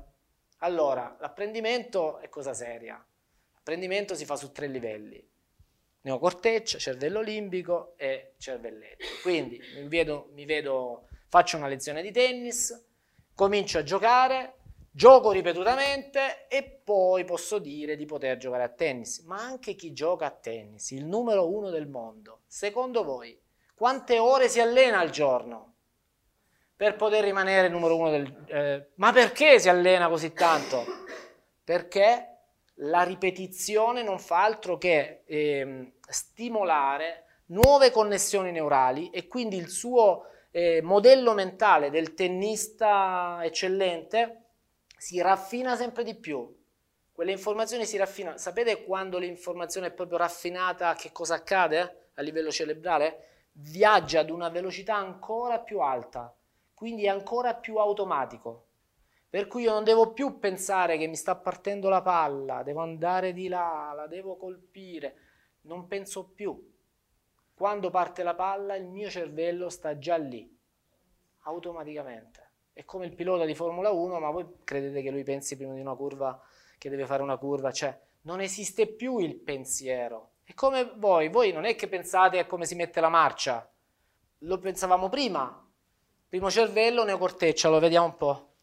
Allora, l'apprendimento è cosa seria. L'apprendimento si fa su tre livelli. Neocorteccia, cervello limbico e cervelletto. Quindi mi vedo, mi vedo, faccio una lezione di tennis, comincio a giocare, Gioco ripetutamente e poi posso dire di poter giocare a tennis. Ma anche chi gioca a tennis, il numero uno del mondo, secondo voi, quante ore si allena al giorno per poter rimanere il numero uno del... Eh, ma perché si allena così tanto? Perché la ripetizione non fa altro che eh, stimolare nuove connessioni neurali e quindi il suo eh, modello mentale del tennista eccellente si raffina sempre di più. Quelle informazioni si raffinano. Sapete quando l'informazione è proprio raffinata, che cosa accade a livello cerebrale? Viaggia ad una velocità ancora più alta, quindi è ancora più automatico. Per cui io non devo più pensare che mi sta partendo la palla, devo andare di là, la devo colpire, non penso più. Quando parte la palla il mio cervello sta già lì, automaticamente è come il pilota di Formula 1, ma voi credete che lui pensi prima di una curva che deve fare una curva? Cioè, non esiste più il pensiero. È come voi, voi non è che pensate a come si mette la marcia, lo pensavamo prima. Primo cervello, neocorteccia, lo vediamo un po'.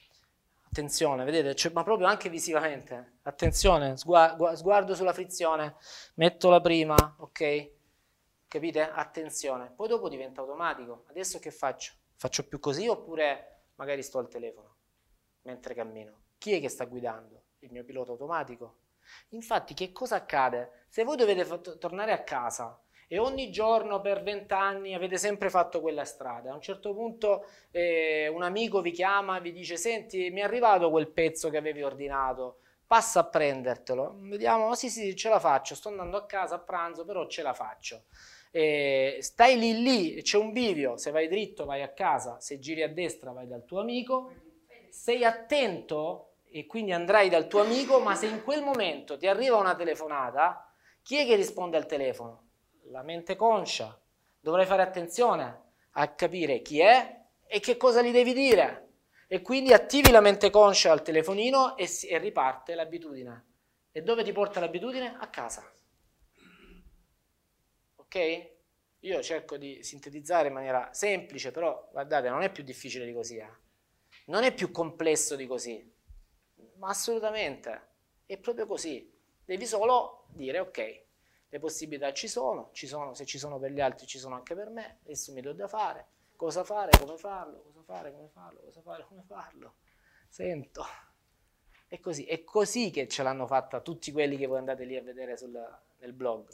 Attenzione, vedete, cioè, ma proprio anche visivamente. Attenzione, sguardo, sguardo sulla frizione, metto la prima, ok? Capite? Attenzione. Poi dopo diventa automatico. Adesso che faccio? Faccio più così oppure magari sto al telefono mentre cammino. Chi è che sta guidando? Il mio pilota automatico. Infatti, che cosa accade? Se voi dovete tornare a casa e ogni giorno per vent'anni avete sempre fatto quella strada, a un certo punto eh, un amico vi chiama, vi dice: Senti, mi è arrivato quel pezzo che avevi ordinato, passa a prendertelo. Vediamo, oh, sì, sì, ce la faccio. Sto andando a casa a pranzo, però ce la faccio eh, stai lì lì, c'è un bivio, se vai dritto vai a casa, se giri a destra vai dal tuo amico, sei attento e quindi andrai dal tuo amico, ma se in quel momento ti arriva una telefonata, chi è che risponde al telefono? La mente conscia. Dovrai fare attenzione a capire chi è e che cosa gli devi dire. E quindi attivi la mente conscia al telefonino e, si, e riparte l'abitudine. E dove ti porta l'abitudine? A casa. Ok? Io cerco di sintetizzare in maniera semplice, però guardate, non è più difficile di così, eh. non è più complesso di così, ma assolutamente, è proprio così. Devi solo dire ok, le possibilità ci sono, ci sono, se ci sono per gli altri ci sono anche per me, adesso mi do da fare, cosa fare, come farlo, cosa fare, come farlo, cosa fare, come farlo, sento. È così, è così che ce l'hanno fatta tutti quelli che voi andate lì a vedere sul, nel blog.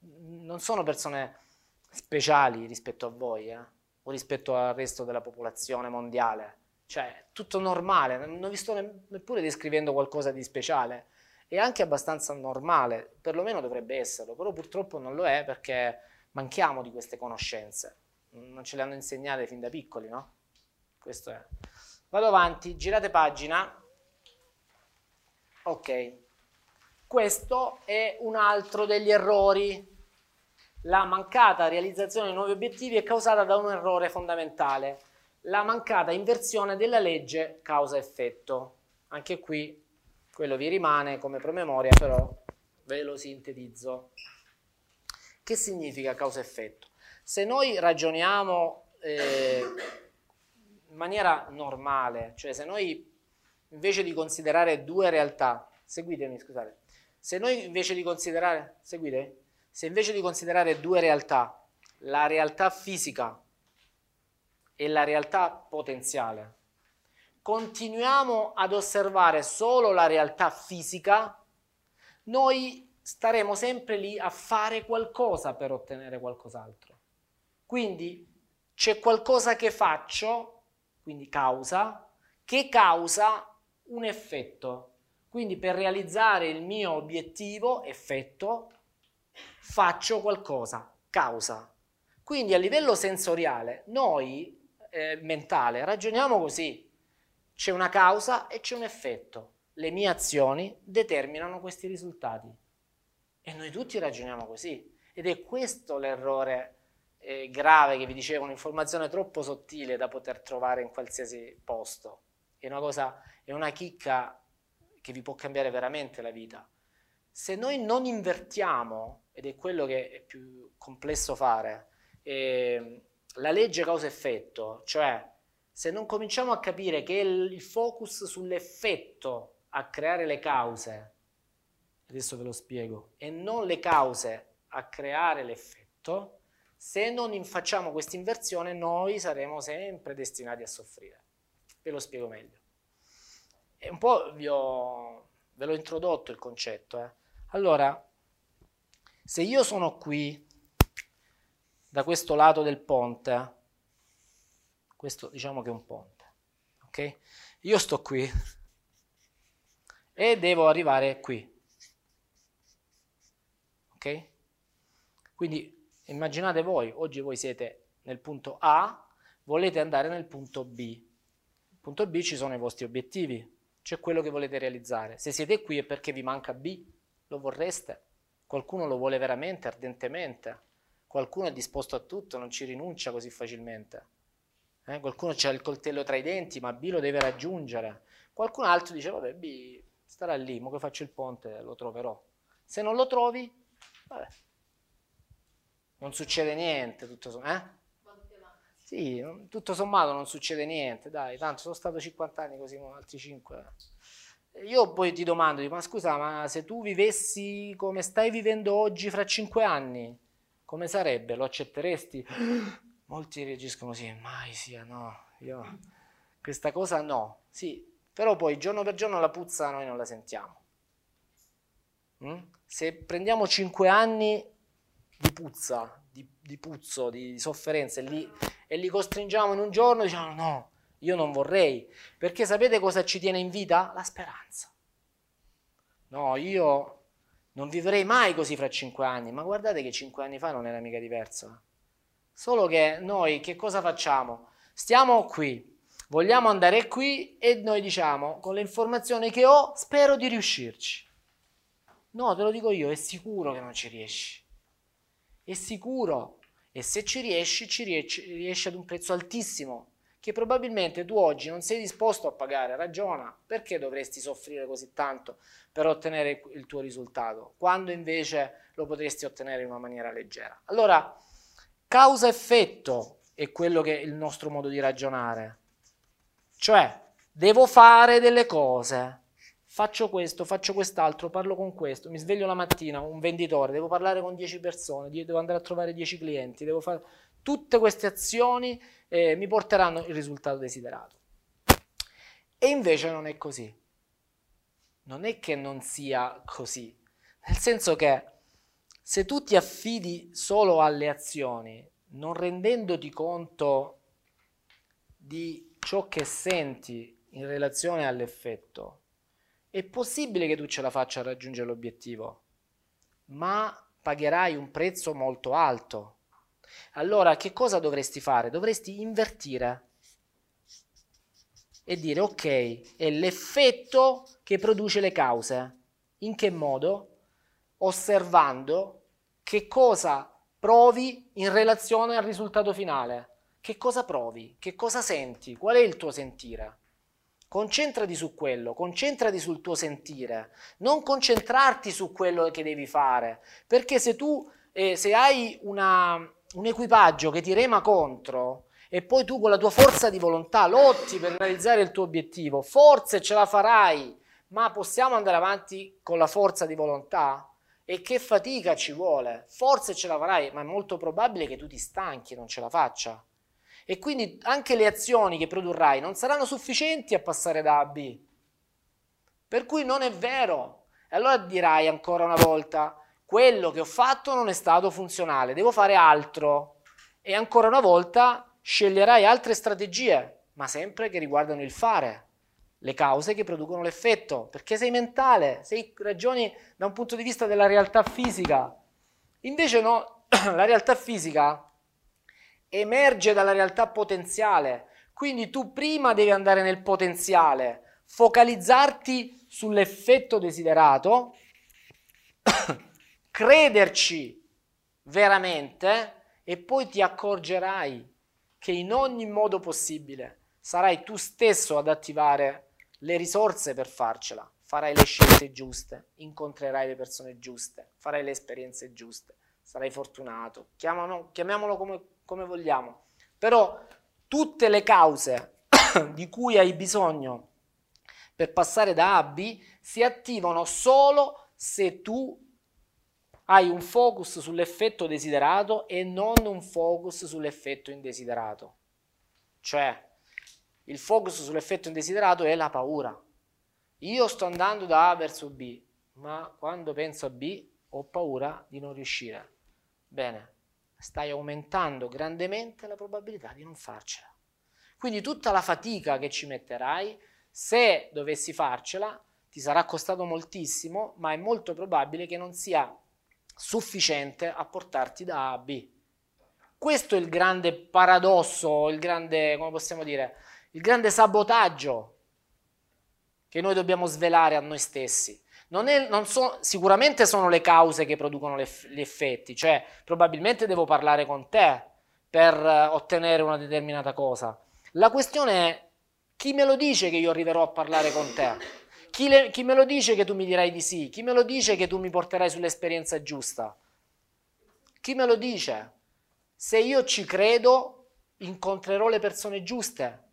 Non sono persone speciali rispetto a voi eh? o rispetto al resto della popolazione mondiale. Cioè, tutto normale, non vi sto neppure descrivendo qualcosa di speciale. È anche abbastanza normale, perlomeno dovrebbe esserlo, però purtroppo non lo è perché manchiamo di queste conoscenze. Non ce le hanno insegnate fin da piccoli, no? Questo è. Vado avanti, girate pagina. Ok. Questo è un altro degli errori la mancata realizzazione di nuovi obiettivi è causata da un errore fondamentale, la mancata inversione della legge causa-effetto. Anche qui quello vi rimane come promemoria, però ve lo sintetizzo. Che significa causa-effetto? Se noi ragioniamo eh, in maniera normale, cioè se noi invece di considerare due realtà, seguitemi scusate, se noi invece di considerare, seguite? Se invece di considerare due realtà, la realtà fisica e la realtà potenziale, continuiamo ad osservare solo la realtà fisica, noi staremo sempre lì a fare qualcosa per ottenere qualcos'altro. Quindi c'è qualcosa che faccio, quindi causa, che causa un effetto. Quindi per realizzare il mio obiettivo, effetto, faccio qualcosa, causa. Quindi a livello sensoriale, noi, eh, mentale, ragioniamo così. C'è una causa e c'è un effetto. Le mie azioni determinano questi risultati. E noi tutti ragioniamo così. Ed è questo l'errore eh, grave che vi dicevo, un'informazione troppo sottile da poter trovare in qualsiasi posto. È una cosa, è una chicca che vi può cambiare veramente la vita. Se noi non invertiamo ed è quello che è più complesso fare, eh, la legge causa-effetto, cioè se non cominciamo a capire che il focus sull'effetto a creare le cause, adesso ve lo spiego, e non le cause a creare l'effetto, se non facciamo questa inversione noi saremo sempre destinati a soffrire. Ve lo spiego meglio. E un po' ho, ve l'ho introdotto il concetto. Eh. Allora, se io sono qui, da questo lato del ponte, questo diciamo che è un ponte, ok? Io sto qui e devo arrivare qui, ok? Quindi immaginate voi, oggi voi siete nel punto A, volete andare nel punto B. Nel punto B ci sono i vostri obiettivi, c'è quello che volete realizzare. Se siete qui è perché vi manca B, lo vorreste? Qualcuno lo vuole veramente, ardentemente. Qualcuno è disposto a tutto, non ci rinuncia così facilmente. Eh? Qualcuno ha il coltello tra i denti, ma B lo deve raggiungere. Qualcun altro dice, vabbè, B starà lì, mo che faccio il ponte lo troverò. Se non lo trovi, vabbè, non succede niente, tutto sommato. Eh? Sì, tutto sommato non succede niente, dai, tanto sono stato 50 anni così, altri 5. Io poi ti domando, ma scusa, ma se tu vivessi come stai vivendo oggi fra cinque anni, come sarebbe? Lo accetteresti? [gasps] Molti reagiscono così, mai sia, no, io questa cosa no, sì, però poi giorno per giorno la puzza noi non la sentiamo. Mm? Se prendiamo cinque anni di puzza, di, di puzzo, di sofferenza e li, e li costringiamo in un giorno, diciamo no, io non vorrei, perché sapete cosa ci tiene in vita? La speranza. No, io non vivrei mai così fra cinque anni, ma guardate che cinque anni fa non era mica diverso. Solo che noi che cosa facciamo? Stiamo qui, vogliamo andare qui e noi diciamo, con le informazioni che ho, spero di riuscirci. No, te lo dico io, è sicuro che non ci riesci. È sicuro. E se ci riesci, ci riesci, ad un prezzo altissimo che probabilmente tu oggi non sei disposto a pagare, ragiona, perché dovresti soffrire così tanto per ottenere il tuo risultato, quando invece lo potresti ottenere in una maniera leggera. Allora, causa-effetto è quello che è il nostro modo di ragionare. Cioè, devo fare delle cose, faccio questo, faccio quest'altro, parlo con questo, mi sveglio la mattina, un venditore, devo parlare con 10 persone, devo andare a trovare 10 clienti, devo fare tutte queste azioni eh, mi porteranno il risultato desiderato. E invece non è così. Non è che non sia così, nel senso che se tu ti affidi solo alle azioni, non rendendoti conto di ciò che senti in relazione all'effetto, è possibile che tu ce la faccia a raggiungere l'obiettivo, ma pagherai un prezzo molto alto. Allora, che cosa dovresti fare? Dovresti invertire e dire ok, è l'effetto che produce le cause. In che modo? Osservando che cosa provi in relazione al risultato finale. Che cosa provi? Che cosa senti? Qual è il tuo sentire? Concentrati su quello, concentrati sul tuo sentire, non concentrarti su quello che devi fare, perché se tu eh, se hai una, un equipaggio che ti rema contro e poi tu con la tua forza di volontà lotti per realizzare il tuo obiettivo, forse ce la farai, ma possiamo andare avanti con la forza di volontà? E che fatica ci vuole? Forse ce la farai, ma è molto probabile che tu ti stanchi non ce la faccia e quindi anche le azioni che produrrai non saranno sufficienti a passare da A a B. Per cui non è vero. E allora dirai ancora una volta, quello che ho fatto non è stato funzionale, devo fare altro. E ancora una volta sceglierai altre strategie, ma sempre che riguardano il fare, le cause che producono l'effetto, perché sei mentale, sei ragioni da un punto di vista della realtà fisica. Invece no, [clears throat] la realtà fisica emerge dalla realtà potenziale. Quindi tu prima devi andare nel potenziale, focalizzarti sull'effetto desiderato, [coughs] crederci veramente e poi ti accorgerai che in ogni modo possibile sarai tu stesso ad attivare le risorse per farcela. Farai le scelte giuste, incontrerai le persone giuste, farai le esperienze giuste, sarai fortunato. Chiamano, chiamiamolo come come vogliamo. Però tutte le cause [coughs] di cui hai bisogno per passare da A a B si attivano solo se tu hai un focus sull'effetto desiderato e non un focus sull'effetto indesiderato. Cioè, il focus sull'effetto indesiderato è la paura. Io sto andando da A verso B, ma quando penso a B ho paura di non riuscire. Bene, stai aumentando grandemente la probabilità di non farcela. Quindi tutta la fatica che ci metterai, se dovessi farcela, ti sarà costato moltissimo, ma è molto probabile che non sia sufficiente a portarti da A a B. Questo è il grande paradosso, il grande, come possiamo dire, il grande sabotaggio che noi dobbiamo svelare a noi stessi non è, non so, sicuramente sono le cause che producono le, gli effetti, cioè probabilmente devo parlare con te per uh, ottenere una determinata cosa. La questione è chi me lo dice che io arriverò a parlare con te? Chi, le, chi me lo dice che tu mi dirai di sì? Chi me lo dice che tu mi porterai sull'esperienza giusta? Chi me lo dice? Se io ci credo, incontrerò le persone giuste.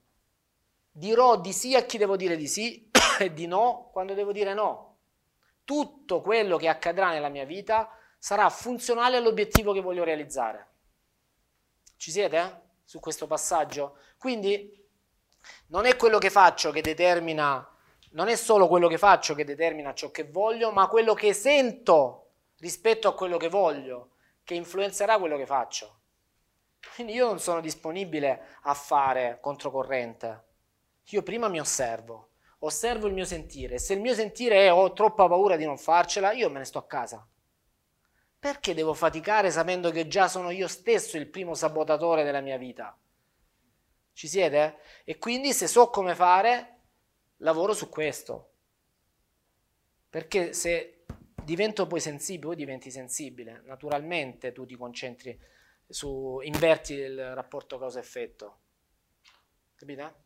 Dirò di sì a chi devo dire di sì [coughs] e di no quando devo dire no tutto quello che accadrà nella mia vita sarà funzionale all'obiettivo che voglio realizzare. Ci siete eh? su questo passaggio? Quindi non è quello che faccio che determina, non è solo quello che faccio che determina ciò che voglio, ma quello che sento rispetto a quello che voglio, che influenzerà quello che faccio. Quindi io non sono disponibile a fare controcorrente. Io prima mi osservo, osservo il mio sentire. Se il mio sentire è ho troppa paura di non farcela, io me ne sto a casa. Perché devo faticare sapendo che già sono io stesso il primo sabotatore della mia vita? Ci siete? E quindi se so come fare, lavoro su questo. Perché se divento poi sensibile, poi diventi sensibile, naturalmente tu ti concentri su, inverti il rapporto causa-effetto. Capite?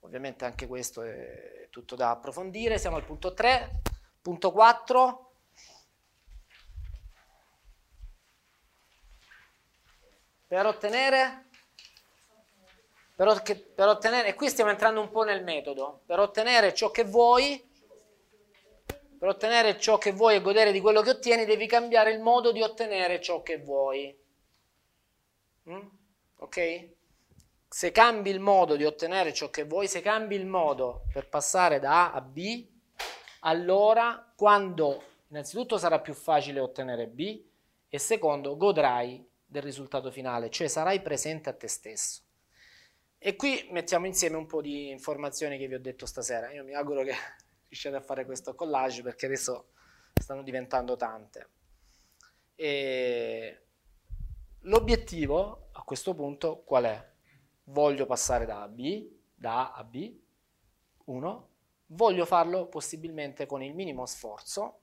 Ovviamente anche questo è tutto da approfondire. Siamo al punto 3, punto 4. Per ottenere, per, per ottenere, e qui stiamo entrando un po' nel metodo, per ottenere ciò che vuoi, per ottenere ciò che vuoi e godere di quello che ottieni, devi cambiare il modo di ottenere ciò che vuoi. Mm? Ok? Se cambi il modo di ottenere ciò che vuoi, se cambi il modo per passare da A a B, allora quando innanzitutto sarà più facile ottenere B e secondo godrai del risultato finale, cioè sarai presente a te stesso. E qui mettiamo insieme un po' di informazioni che vi ho detto stasera. Io mi auguro che [laughs] riusciate a fare questo collage perché adesso stanno diventando tante. E l'obiettivo a questo punto qual è? Voglio passare da A B, da A a B, 1. Voglio farlo possibilmente con il minimo sforzo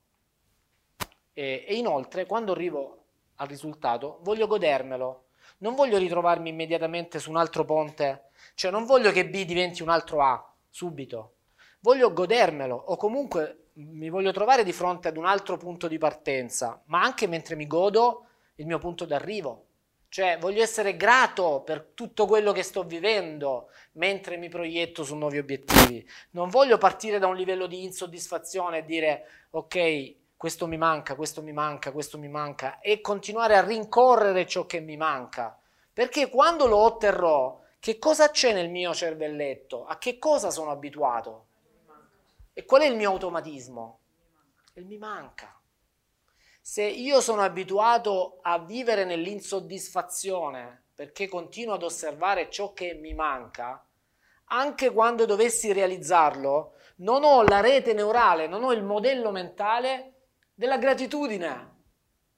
e, e inoltre quando arrivo al risultato, voglio godermelo. Non voglio ritrovarmi immediatamente su un altro ponte, cioè non voglio che B diventi un altro A subito. Voglio godermelo o comunque mi voglio trovare di fronte ad un altro punto di partenza, ma anche mentre mi godo il mio punto d'arrivo. Cioè voglio essere grato per tutto quello che sto vivendo mentre mi proietto su nuovi obiettivi. Non voglio partire da un livello di insoddisfazione e dire ok, questo mi manca, questo mi manca, questo mi manca, e continuare a rincorrere ciò che mi manca. Perché quando lo otterrò, che cosa c'è nel mio cervelletto? A che cosa sono abituato? E qual è il mio automatismo? Il mi manca. Se io sono abituato a vivere nell'insoddisfazione perché continuo ad osservare ciò che mi manca, anche quando dovessi realizzarlo, non ho la rete neurale, non ho il modello mentale della gratitudine.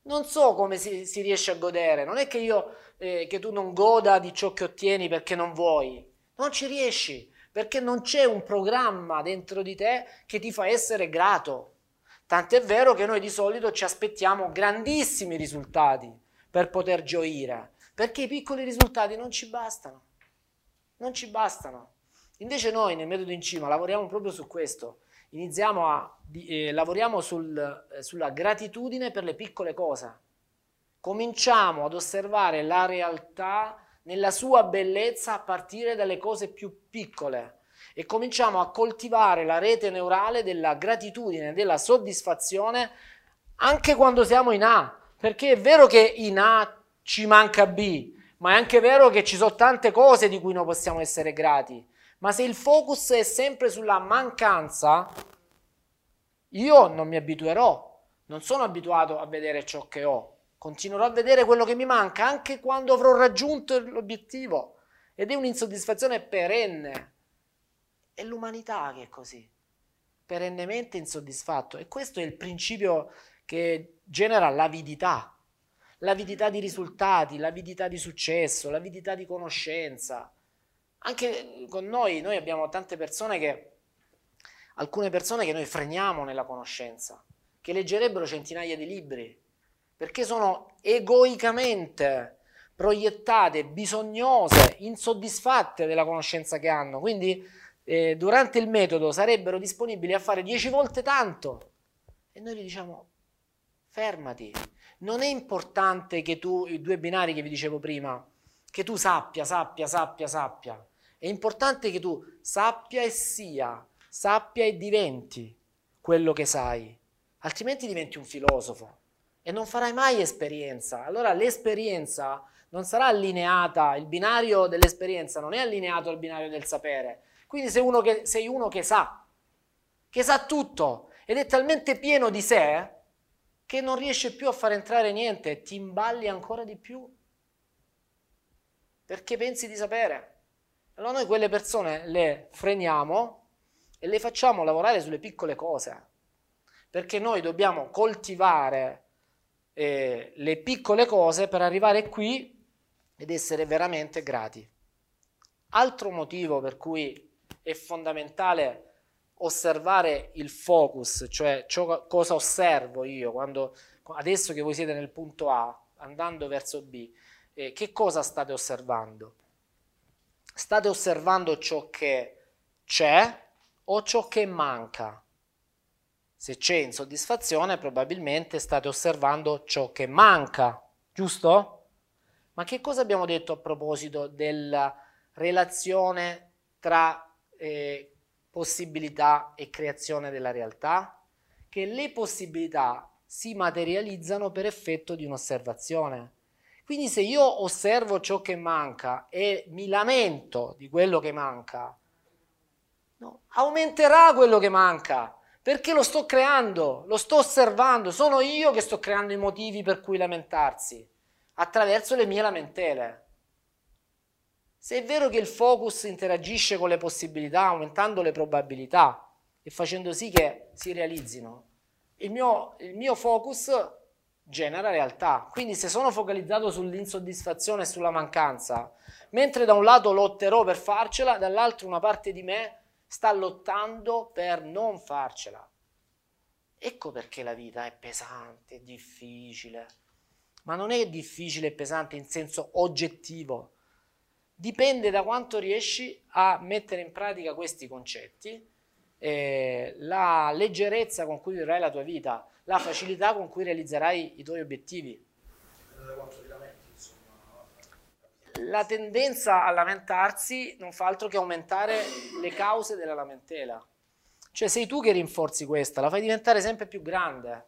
Non so come si, si riesce a godere, non è che, io, eh, che tu non goda di ciò che ottieni perché non vuoi, non ci riesci, perché non c'è un programma dentro di te che ti fa essere grato. Tant'è vero che noi di solito ci aspettiamo grandissimi risultati per poter gioire, perché i piccoli risultati non ci bastano. Non ci bastano. Invece noi nel metodo in cima lavoriamo proprio su questo, iniziamo a, eh, lavoriamo sul, eh, sulla gratitudine per le piccole cose. Cominciamo ad osservare la realtà nella sua bellezza a partire dalle cose più piccole e cominciamo a coltivare la rete neurale della gratitudine, della soddisfazione anche quando siamo in A, perché è vero che in A ci manca B, ma è anche vero che ci sono tante cose di cui noi possiamo essere grati. Ma se il focus è sempre sulla mancanza, io non mi abituerò, non sono abituato a vedere ciò che ho, continuerò a vedere quello che mi manca anche quando avrò raggiunto l'obiettivo ed è un'insoddisfazione perenne. È l'umanità che è così, perennemente insoddisfatto. E questo è il principio che genera l'avidità, l'avidità di risultati, l'avidità di successo, l'avidità di conoscenza. Anche con noi, noi abbiamo tante persone che, alcune persone che noi freniamo nella conoscenza, che leggerebbero centinaia di libri, perché sono egoicamente proiettate, bisognose, insoddisfatte della conoscenza che hanno. Quindi eh, durante il metodo sarebbero disponibili a fare dieci volte tanto. E noi gli diciamo, fermati. Non è importante che tu, i due binari che vi dicevo prima, che tu sappia, sappia, sappia, sappia. È importante che tu sappia e sia, sappia e diventi quello che sai, altrimenti diventi un filosofo e non farai mai esperienza. Allora l'esperienza non sarà allineata, il binario dell'esperienza non è allineato al binario del sapere. Quindi sei uno che, sei uno che sa, che sa tutto ed è talmente pieno di sé che non riesce più a far entrare niente ti imballi ancora di più perché pensi di sapere. Allora noi quelle persone le freniamo e le facciamo lavorare sulle piccole cose, perché noi dobbiamo coltivare eh, le piccole cose per arrivare qui ed essere veramente grati. Altro motivo per cui è fondamentale osservare il focus, cioè ciò, cosa osservo io quando adesso che voi siete nel punto A andando verso B, eh, che cosa state osservando? State osservando ciò che c'è o ciò che manca? Se c'è insoddisfazione, probabilmente state osservando ciò che manca, giusto? Ma che cosa abbiamo detto a proposito della relazione tra eh, possibilità e creazione della realtà? Che le possibilità si materializzano per effetto di un'osservazione. Quindi se io osservo ciò che manca e mi lamento di quello che manca, no, aumenterà quello che manca, perché lo sto creando, lo sto osservando, sono io che sto creando i motivi per cui lamentarsi, attraverso le mie lamentele. Se è vero che il focus interagisce con le possibilità, aumentando le probabilità e facendo sì che si realizzino, il mio, il mio focus genera realtà. Quindi se sono focalizzato sull'insoddisfazione e sulla mancanza, mentre da un lato lotterò per farcela, dall'altro una parte di me sta lottando per non farcela. Ecco perché la vita è pesante, difficile. Ma non è difficile e pesante in senso oggettivo. Dipende da quanto riesci a mettere in pratica questi concetti eh, la leggerezza con cui vivrai la tua vita, la facilità con cui realizzerai i tuoi obiettivi. La tendenza a lamentarsi non fa altro che aumentare le cause della lamentela. Cioè sei tu che rinforzi questa, la fai diventare sempre più grande.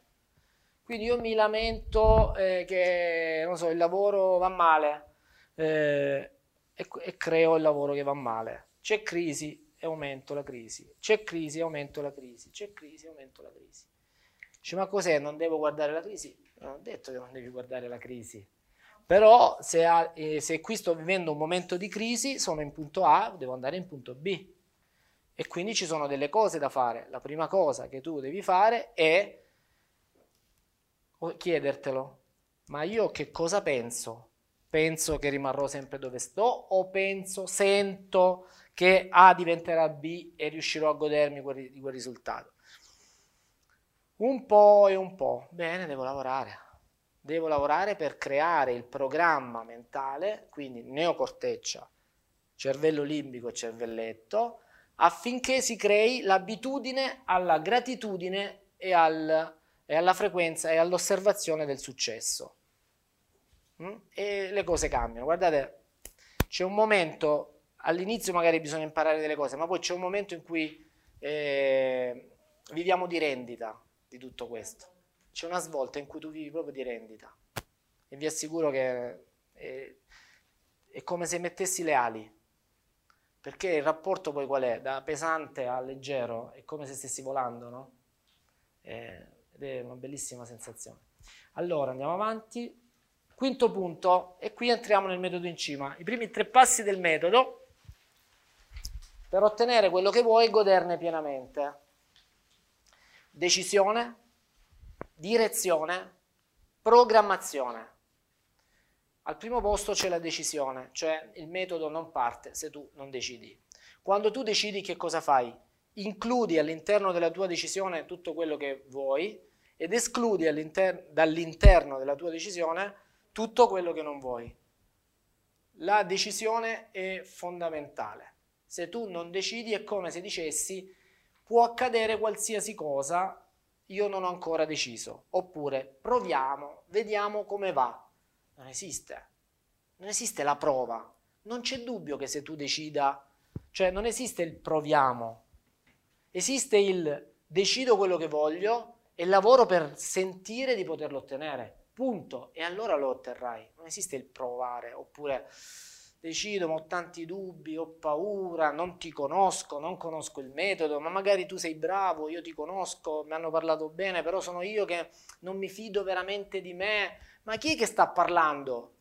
Quindi io mi lamento eh, che so, il lavoro va male eh, e, e creo il lavoro che va male. C'è crisi, e aumento la crisi. C'è crisi e aumento la crisi. C'è crisi e aumento la crisi. Dice, ma cos'è? Non devo guardare la crisi? Non ho detto che non devi guardare la crisi. Però se, ha, eh, se qui sto vivendo un momento di crisi, sono in punto A, devo andare in punto B. E quindi ci sono delle cose da fare. La prima cosa che tu devi fare è chiedertelo, ma io che cosa penso? Penso che rimarrò sempre dove sto o penso, sento che A diventerà B e riuscirò a godermi quel, di quel risultato. Un po' e un po'. Bene, devo lavorare. Devo lavorare per creare il programma mentale, quindi neocorteccia, cervello limbico e cervelletto, affinché si crei l'abitudine alla gratitudine e, al, e alla frequenza e all'osservazione del successo. Mm? E le cose cambiano. Guardate, c'è un momento all'inizio magari bisogna imparare delle cose, ma poi c'è un momento in cui eh, viviamo di rendita di tutto questo. C'è una svolta in cui tu vivi proprio di rendita e vi assicuro che è, è come se mettessi le ali, perché il rapporto poi qual è? Da pesante a leggero, è come se stessi volando, no? È, ed è una bellissima sensazione. Allora, andiamo avanti. Quinto punto, e qui entriamo nel metodo in cima. I primi tre passi del metodo per ottenere quello che vuoi e goderne pienamente. Decisione, direzione, programmazione. Al primo posto c'è la decisione, cioè il metodo non parte se tu non decidi. Quando tu decidi che cosa fai, includi all'interno della tua decisione tutto quello che vuoi ed escludi dall'interno della tua decisione tutto quello che non vuoi. La decisione è fondamentale. Se tu non decidi è come se dicessi può accadere qualsiasi cosa, io non ho ancora deciso. Oppure proviamo, vediamo come va. Non esiste. Non esiste la prova. Non c'è dubbio che se tu decida, cioè non esiste il proviamo. Esiste il decido quello che voglio e lavoro per sentire di poterlo ottenere. Punto. E allora lo otterrai. Non esiste il provare oppure decido, ma ho tanti dubbi, ho paura, non ti conosco, non conosco il metodo, ma magari tu sei bravo, io ti conosco, mi hanno parlato bene, però sono io che non mi fido veramente di me. Ma chi è che sta parlando?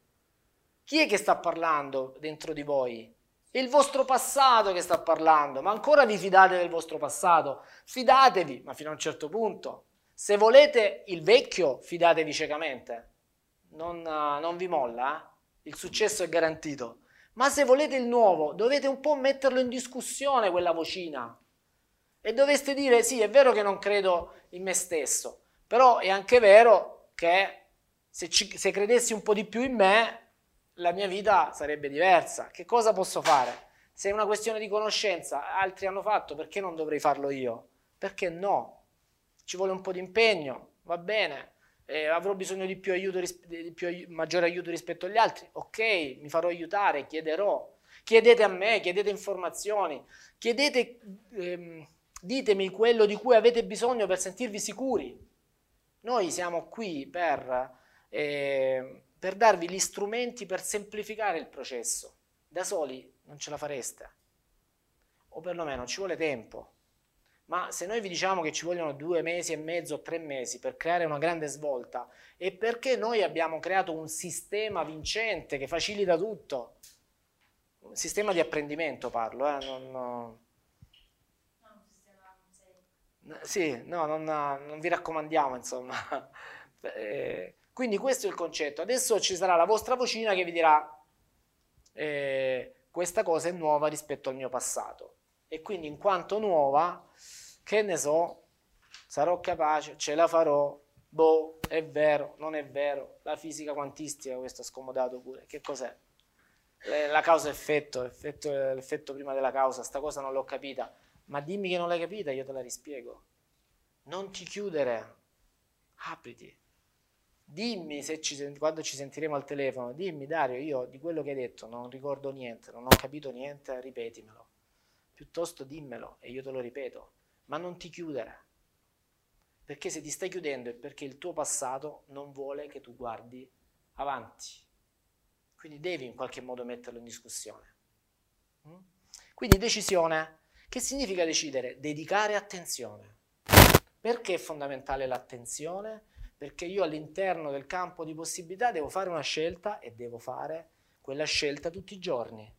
Chi è che sta parlando dentro di voi? Il vostro passato che sta parlando, ma ancora vi fidate del vostro passato? Fidatevi, ma fino a un certo punto. Se volete il vecchio, fidatevi ciecamente. Non, non vi molla, eh? il successo è garantito. Ma se volete il nuovo, dovete un po' metterlo in discussione quella vocina. E dovreste dire, sì, è vero che non credo in me stesso, però è anche vero che se, ci, se credessi un po' di più in me, la mia vita sarebbe diversa. Che cosa posso fare? Se è una questione di conoscenza, altri hanno fatto, perché non dovrei farlo io? Perché no? Ci vuole un po' di impegno, va bene. Eh, avrò bisogno di più aiuto, di più, maggiore aiuto rispetto agli altri. Ok, mi farò aiutare, chiederò. Chiedete a me, chiedete informazioni, chiedete, ehm, ditemi quello di cui avete bisogno per sentirvi sicuri. Noi siamo qui per, eh, per darvi gli strumenti per semplificare il processo. Da soli non ce la fareste, o perlomeno ci vuole tempo. Ma se noi vi diciamo che ci vogliono due mesi e mezzo, tre mesi per creare una grande svolta, è perché noi abbiamo creato un sistema vincente che facilita tutto. Un sistema di apprendimento parlo, eh? non, no. Sì, no, non, non, vi raccomandiamo, insomma. [laughs] Eh, quindi questo è il concetto. Adesso ci sarà la vostra vocina che vi dirà eh, questa cosa è nuova rispetto al mio passato. E quindi in quanto nuova, che ne so, sarò capace, ce la farò, boh, è vero, non è vero. La fisica quantistica, questo è scomodato pure, che cos'è? La causa-effetto, effetto, l'effetto prima della causa, sta cosa non l'ho capita ma dimmi che non l'hai capita, io te la rispiego. Non ti chiudere, apriti. Dimmi ci, quando ci sentiremo al telefono, dimmi Dario, io di quello che hai detto non ricordo niente, non ho capito niente, ripetimelo. Piuttosto dimmelo e io te lo ripeto, ma non ti chiudere. Perché se ti stai chiudendo è perché il tuo passato non vuole che tu guardi avanti. Quindi devi in qualche modo metterlo in discussione. Mm? Quindi decisione che significa decidere? Dedicare attenzione. Perché è fondamentale l'attenzione? Perché io all'interno del campo di possibilità devo fare una scelta e devo fare quella scelta tutti i giorni.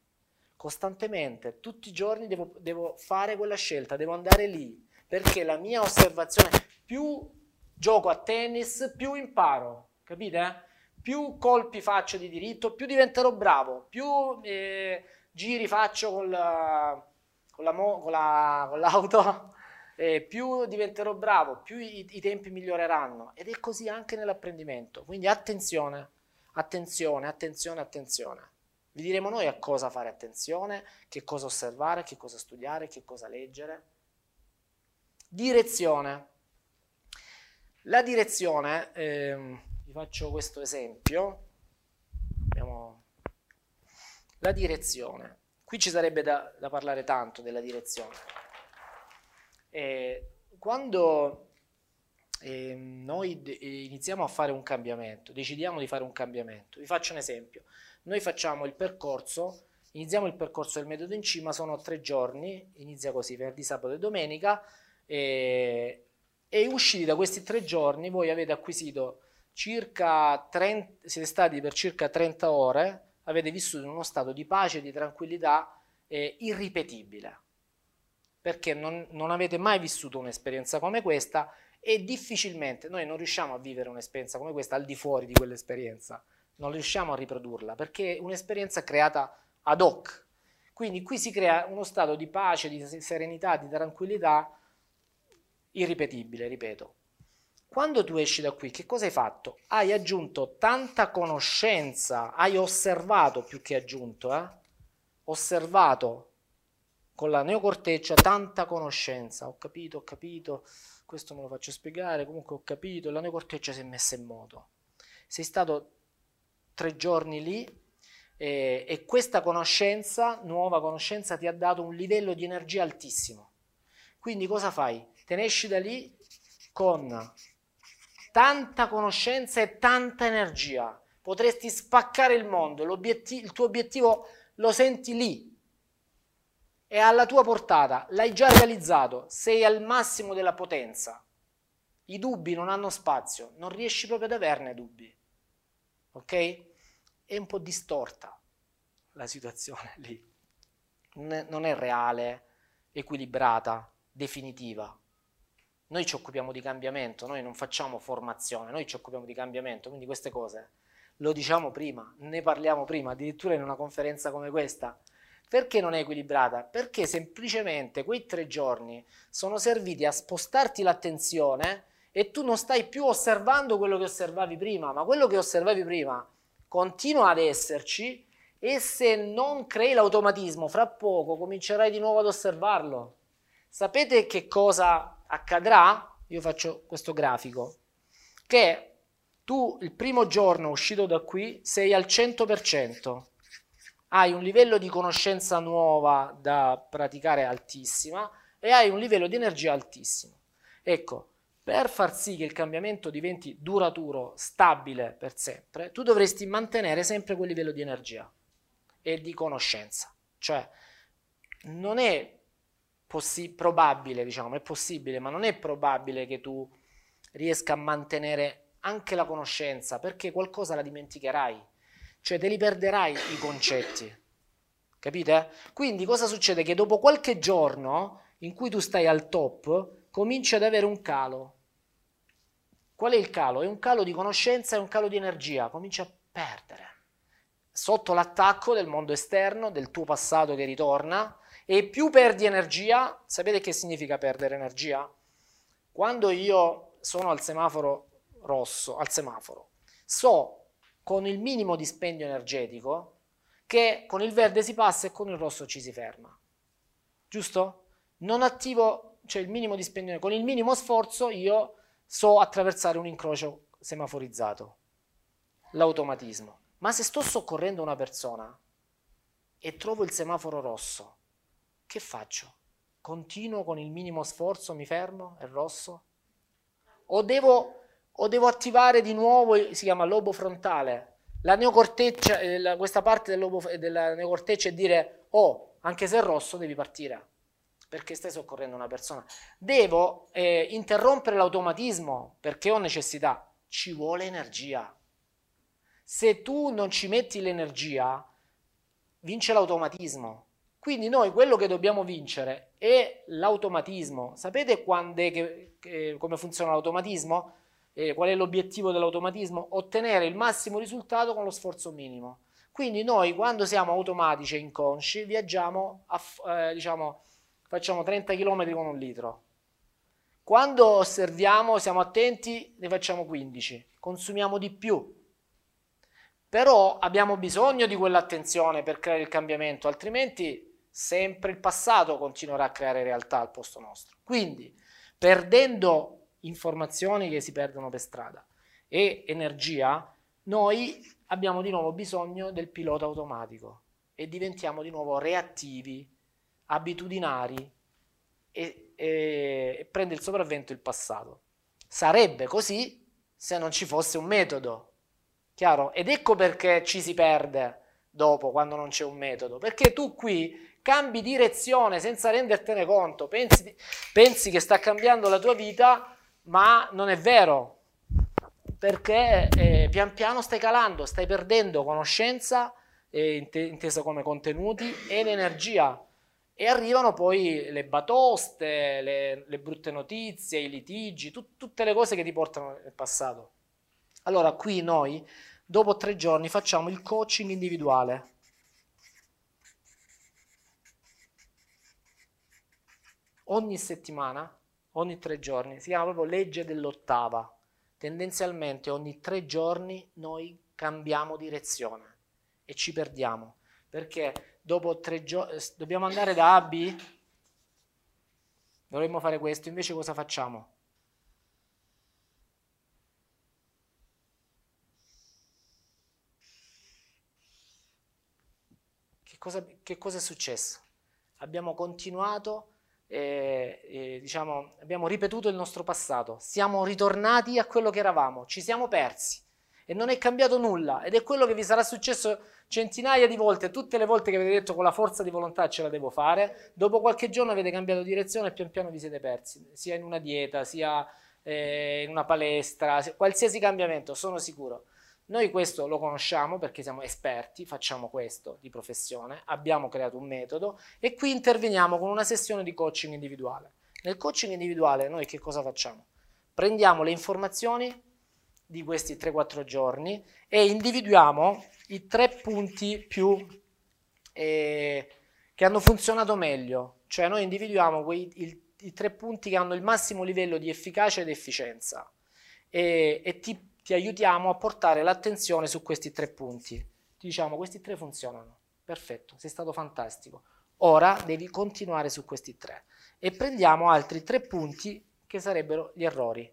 Costantemente, tutti i giorni devo, devo fare quella scelta, devo andare lì. Perché la mia osservazione, più gioco a tennis, più imparo. Capite? Più colpi faccio di diritto, più diventerò bravo, più eh, giri faccio con la con, la con, la, con l'auto, [laughs] eh, più diventerò bravo, più i, i tempi miglioreranno. Ed è così anche nell'apprendimento. Quindi attenzione, attenzione, attenzione, attenzione. Vi diremo noi a cosa fare attenzione, che cosa osservare, che cosa studiare, che cosa leggere. Direzione. La direzione, eh, vi faccio questo esempio. Abbiamo la direzione. Qui ci sarebbe da, da parlare tanto della direzione. E quando eh, noi iniziamo a fare un cambiamento, decidiamo di fare un cambiamento, vi faccio un esempio. Noi facciamo il percorso, iniziamo il percorso del metodo in cima, sono tre giorni, inizia così, venerdì, sabato e domenica, e, e usciti da questi tre giorni voi avete acquisito circa 30, siete stati per circa 30 ore avete vissuto in uno stato di pace, di tranquillità eh, irripetibile, perché non, non avete mai vissuto un'esperienza come questa e difficilmente noi non riusciamo a vivere un'esperienza come questa al di fuori di quell'esperienza, non riusciamo a riprodurla, perché è un'esperienza creata ad hoc. Quindi qui si crea uno stato di pace, di serenità, di tranquillità irripetibile, ripeto. Quando tu esci da qui, che cosa hai fatto? Hai aggiunto tanta conoscenza, hai osservato più che aggiunto, eh? osservato con la neocorteccia tanta conoscenza. Ho capito, ho capito, questo me lo faccio spiegare, comunque ho capito, la neocorteccia si è messa in moto. Sei stato tre giorni lì e, e questa conoscenza, nuova conoscenza, ti ha dato un livello di energia altissimo. Quindi cosa fai? Te ne esci da lì con tanta conoscenza e tanta energia. Potresti spaccare il mondo, il tuo obiettivo lo senti lì, è alla tua portata, l'hai già realizzato, sei al massimo della potenza. I dubbi non hanno spazio, non riesci proprio ad averne dubbi. Ok? È un po' distorta la situazione lì. Non è reale, equilibrata, definitiva. Noi ci occupiamo di cambiamento, noi non facciamo formazione, noi ci occupiamo di cambiamento, quindi queste cose lo diciamo prima, ne parliamo prima, addirittura in una conferenza come questa. Perché non è equilibrata? Perché semplicemente quei tre giorni sono serviti a spostarti l'attenzione e tu non stai più osservando quello che osservavi prima, ma quello che osservavi prima continua ad esserci e se non crei l'automatismo, fra poco comincerai di nuovo ad osservarlo. Sapete che cosa accadrà? Io faccio questo grafico, che tu il primo giorno uscito da qui sei al 100%, hai un livello di conoscenza nuova da praticare altissima e hai un livello di energia altissimo. Ecco, per far sì che il cambiamento diventi duraturo, stabile per sempre, tu dovresti mantenere sempre quel livello di energia e di conoscenza. Cioè, non è possi- probabile, diciamo, è possibile, ma non è probabile che tu riesca a mantenere anche la conoscenza, perché qualcosa la dimenticherai, cioè te li perderai i concetti. Capite? Quindi cosa succede? Che dopo qualche giorno in cui tu stai al top, cominci ad avere un calo. Qual è il calo? È un calo di conoscenza e un calo di energia, cominci a perdere. Sotto l'attacco del mondo esterno, del tuo passato che ritorna, e più perdi energia, sapete che significa perdere energia? Quando io sono al semaforo rosso, al semaforo, so con il minimo dispendio energetico che con il verde si passa e con il rosso ci si ferma. Giusto? Non attivo, cioè il minimo dispendio, con il minimo sforzo io so attraversare un incrocio semaforizzato, l'automatismo. Ma se sto soccorrendo una persona e trovo il semaforo rosso, che faccio? Continuo con il minimo sforzo, mi fermo, è rosso? O devo, o devo attivare di nuovo, si chiama lobo frontale, la neocorteccia, eh, questa parte del lobo, della neocorteccia e dire, oh, anche se è rosso devi partire perché stai soccorrendo una persona. Devo eh, interrompere l'automatismo perché ho necessità. Ci vuole energia. Se tu non ci metti l'energia, vince l'automatismo. Quindi noi quello che dobbiamo vincere è l'automatismo. Sapete che, che, come funziona l'automatismo? Eh, qual è l'obiettivo dell'automatismo? Ottenere il massimo risultato con lo sforzo minimo. Quindi noi quando siamo automatici e inconsci viaggiamo a, eh, diciamo, facciamo 30 km con un litro. Quando osserviamo, siamo attenti, ne facciamo 15, consumiamo di più. Però abbiamo bisogno di quell'attenzione per creare il cambiamento, altrimenti sempre il passato continuerà a creare realtà al posto nostro. Quindi, perdendo informazioni che si perdono per strada e energia, noi abbiamo di nuovo bisogno del pilota automatico e diventiamo di nuovo reattivi abitudinari e, e, e prende il sopravvento il passato. Sarebbe così se non ci fosse un metodo, chiaro? Ed ecco perché ci si perde dopo quando non c'è un metodo, perché tu qui cambi direzione senza rendertene conto, pensi, pensi che sta cambiando la tua vita, ma non è vero, perché eh, pian piano stai calando, stai perdendo conoscenza, eh, intesa come contenuti, ed energia e arrivano poi le batoste, le, le brutte notizie, i litigi, tu, tutte le cose che ti portano nel passato. Allora qui noi, dopo tre giorni, facciamo il coaching individuale. Ogni settimana, ogni tre giorni, si chiama proprio legge dell'ottava. Tendenzialmente ogni tre giorni noi cambiamo direzione e ci perdiamo perché dopo tre giorni eh, dobbiamo andare da A dovremmo fare questo, invece cosa facciamo? Che cosa, che cosa è successo? Abbiamo continuato, eh, eh, diciamo, abbiamo ripetuto il nostro passato, siamo ritornati a quello che eravamo, ci siamo persi e non è cambiato nulla ed è quello che vi sarà successo centinaia di volte, tutte le volte che avete detto con la forza di volontà ce la devo fare, dopo qualche giorno avete cambiato direzione e pian piano vi siete persi, sia in una dieta, sia eh, in una palestra, qualsiasi cambiamento, sono sicuro. Noi questo lo conosciamo perché siamo esperti, facciamo questo di professione, abbiamo creato un metodo e qui interveniamo con una sessione di coaching individuale. Nel coaching individuale noi che cosa facciamo? Prendiamo le informazioni di questi 3-4 giorni e individuiamo i tre punti più eh, che hanno funzionato meglio, cioè noi individuiamo quei, il, i tre punti che hanno il massimo livello di efficacia ed efficienza e, e ti, ti aiutiamo a portare l'attenzione su questi tre punti. ti diciamo questi tre funzionano, perfetto, sei stato fantastico. Ora devi continuare su questi tre e prendiamo altri tre punti che sarebbero gli errori.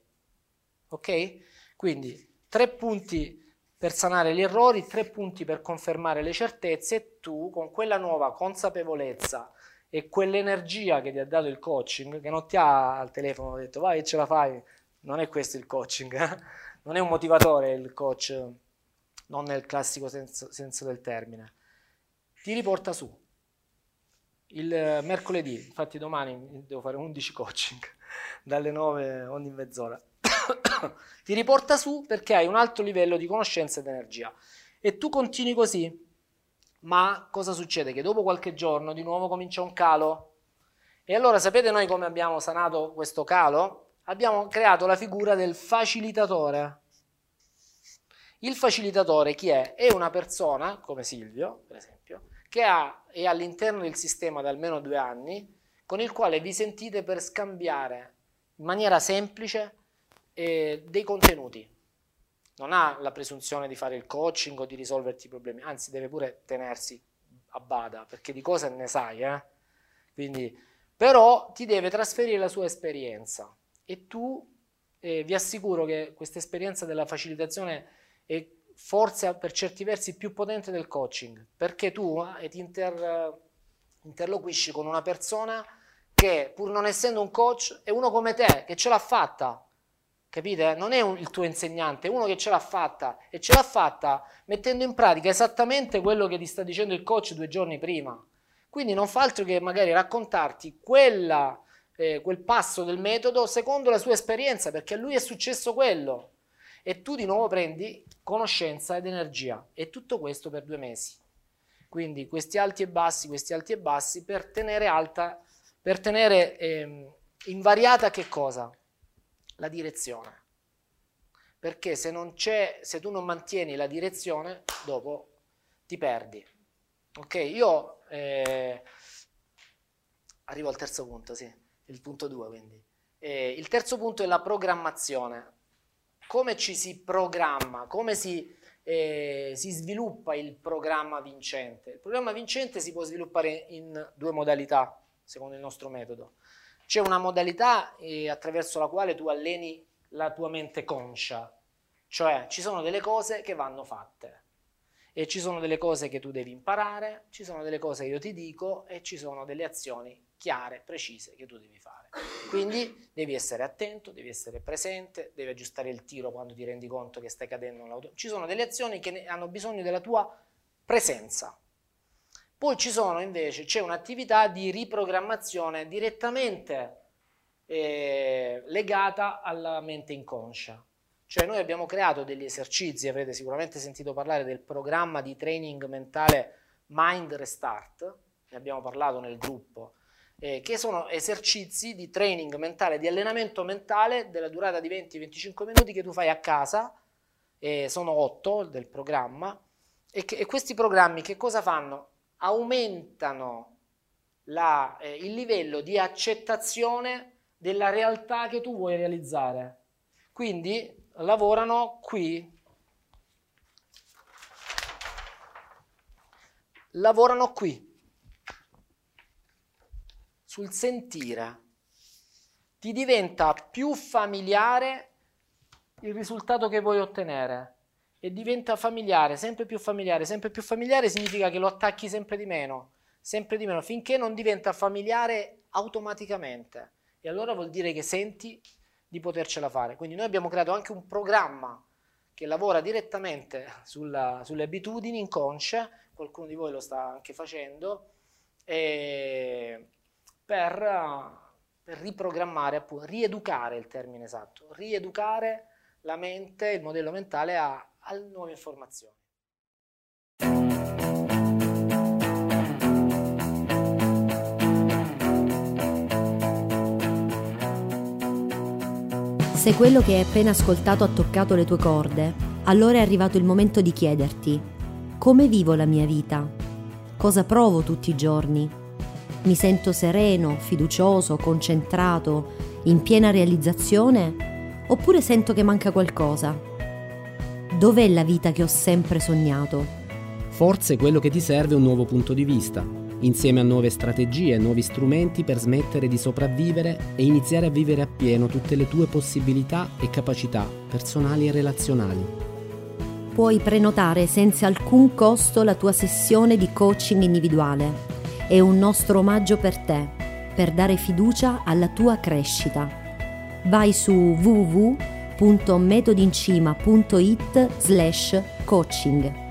Ok? Quindi tre punti per sanare gli errori, tre punti per confermare le certezze e tu con quella nuova consapevolezza e quell'energia che ti ha dato il coaching, che non ti ha al telefono detto vai ce la fai, non è questo il coaching, eh? non è un motivatore il coach, non nel classico senso, senso del termine, ti riporta su. Il mercoledì, infatti domani devo fare 11 coaching, [laughs] dalle 9 ogni mezz'ora. [coughs] ti riporta su perché hai un alto livello di conoscenza ed energia. E tu continui così, ma cosa succede? Che dopo qualche giorno di nuovo comincia un calo. E allora sapete noi come abbiamo sanato questo calo? Abbiamo creato la figura del facilitatore. Il facilitatore chi è? È una persona, come Silvio, per esempio, che ha, è all'interno del sistema da almeno due anni, con il quale vi sentite per scambiare in maniera semplice eh, dei contenuti. Non ha la presunzione di fare il coaching o di risolverti i problemi, anzi deve pure tenersi a bada, perché di cose ne sai, eh? Quindi, però ti deve trasferire la sua esperienza. E tu eh, vi assicuro che questa esperienza della facilitazione è forse per certi versi più potente del coaching, perché tu eh, ti inter, interloquisci con una persona che pur non essendo un coach è uno come te, che ce l'ha fatta, Capite? Non è un, il tuo insegnante, è uno che ce l'ha fatta e ce l'ha fatta mettendo in pratica esattamente quello che ti sta dicendo il coach due giorni prima. Quindi non fa altro che magari raccontarti quella, eh, quel passo del metodo secondo la sua esperienza, perché a lui è successo quello. E tu di nuovo prendi conoscenza ed energia. E tutto questo per due mesi. Quindi questi alti e bassi, questi alti e bassi per tenere alta, per tenere eh, invariata che cosa? La direzione. Perché se, non c'è, se tu non mantieni la direzione, dopo ti perdi. Ok, io eh, arrivo al terzo punto, sì, il punto 2 quindi. Eh, il terzo punto è la programmazione. Come ci si programma? Come si, eh, si sviluppa il programma vincente? Il programma vincente si può sviluppare in due modalità, secondo il nostro metodo. C'è una modalità eh, attraverso la quale tu alleni la tua mente conscia, cioè ci sono delle cose che vanno fatte e ci sono delle cose che tu devi imparare, ci sono delle cose che io ti dico e ci sono delle azioni chiare, precise che tu devi fare. Quindi devi essere attento, devi essere presente, devi aggiustare il tiro quando ti rendi conto che stai cadendo nell'auto. Ci sono delle azioni che hanno bisogno della tua presenza. Poi ci sono invece, c'è un'attività di riprogrammazione direttamente eh, legata alla mente inconscia. Cioè noi abbiamo creato degli esercizi, avrete sicuramente sentito parlare del programma di training mentale Mind Restart, ne abbiamo parlato nel gruppo, eh, che sono esercizi di training mentale, di allenamento mentale della durata di 20-25 minuti che tu fai a casa, eh, sono 8 del programma, e, che, e questi programmi che cosa fanno? Aumentano la, eh, il livello di accettazione della realtà che tu vuoi realizzare. Quindi lavorano qui, lavorano qui, sul sentire. Ti diventa più familiare il risultato che vuoi ottenere e diventa familiare, sempre più familiare, sempre più familiare significa che lo attacchi sempre di meno, sempre di meno, finché non diventa familiare automaticamente. E allora vuol dire che senti di potercela fare. Quindi noi abbiamo creato anche un programma che lavora direttamente sulla, sulle abitudini inconsce, qualcuno di voi lo sta anche facendo, per, per riprogrammare, appunto, rieducare il termine esatto, rieducare la mente, il modello mentale a a nuove informazioni. Se quello che hai appena ascoltato ha toccato le tue corde, allora è arrivato il momento di chiederti come vivo la mia vita? Cosa provo tutti i giorni? Mi sento sereno, fiducioso, concentrato, in piena realizzazione? Oppure sento che manca qualcosa? Dov'è la vita che ho sempre sognato? Forse quello che ti serve è un nuovo punto di vista, insieme a nuove strategie, nuovi strumenti per smettere di sopravvivere e iniziare a vivere appieno tutte le tue possibilità e capacità personali e relazionali. Puoi prenotare senza alcun costo la tua sessione di coaching individuale. È un nostro omaggio per te, per dare fiducia alla tua crescita. Vai su www.metodincima.it slash coaching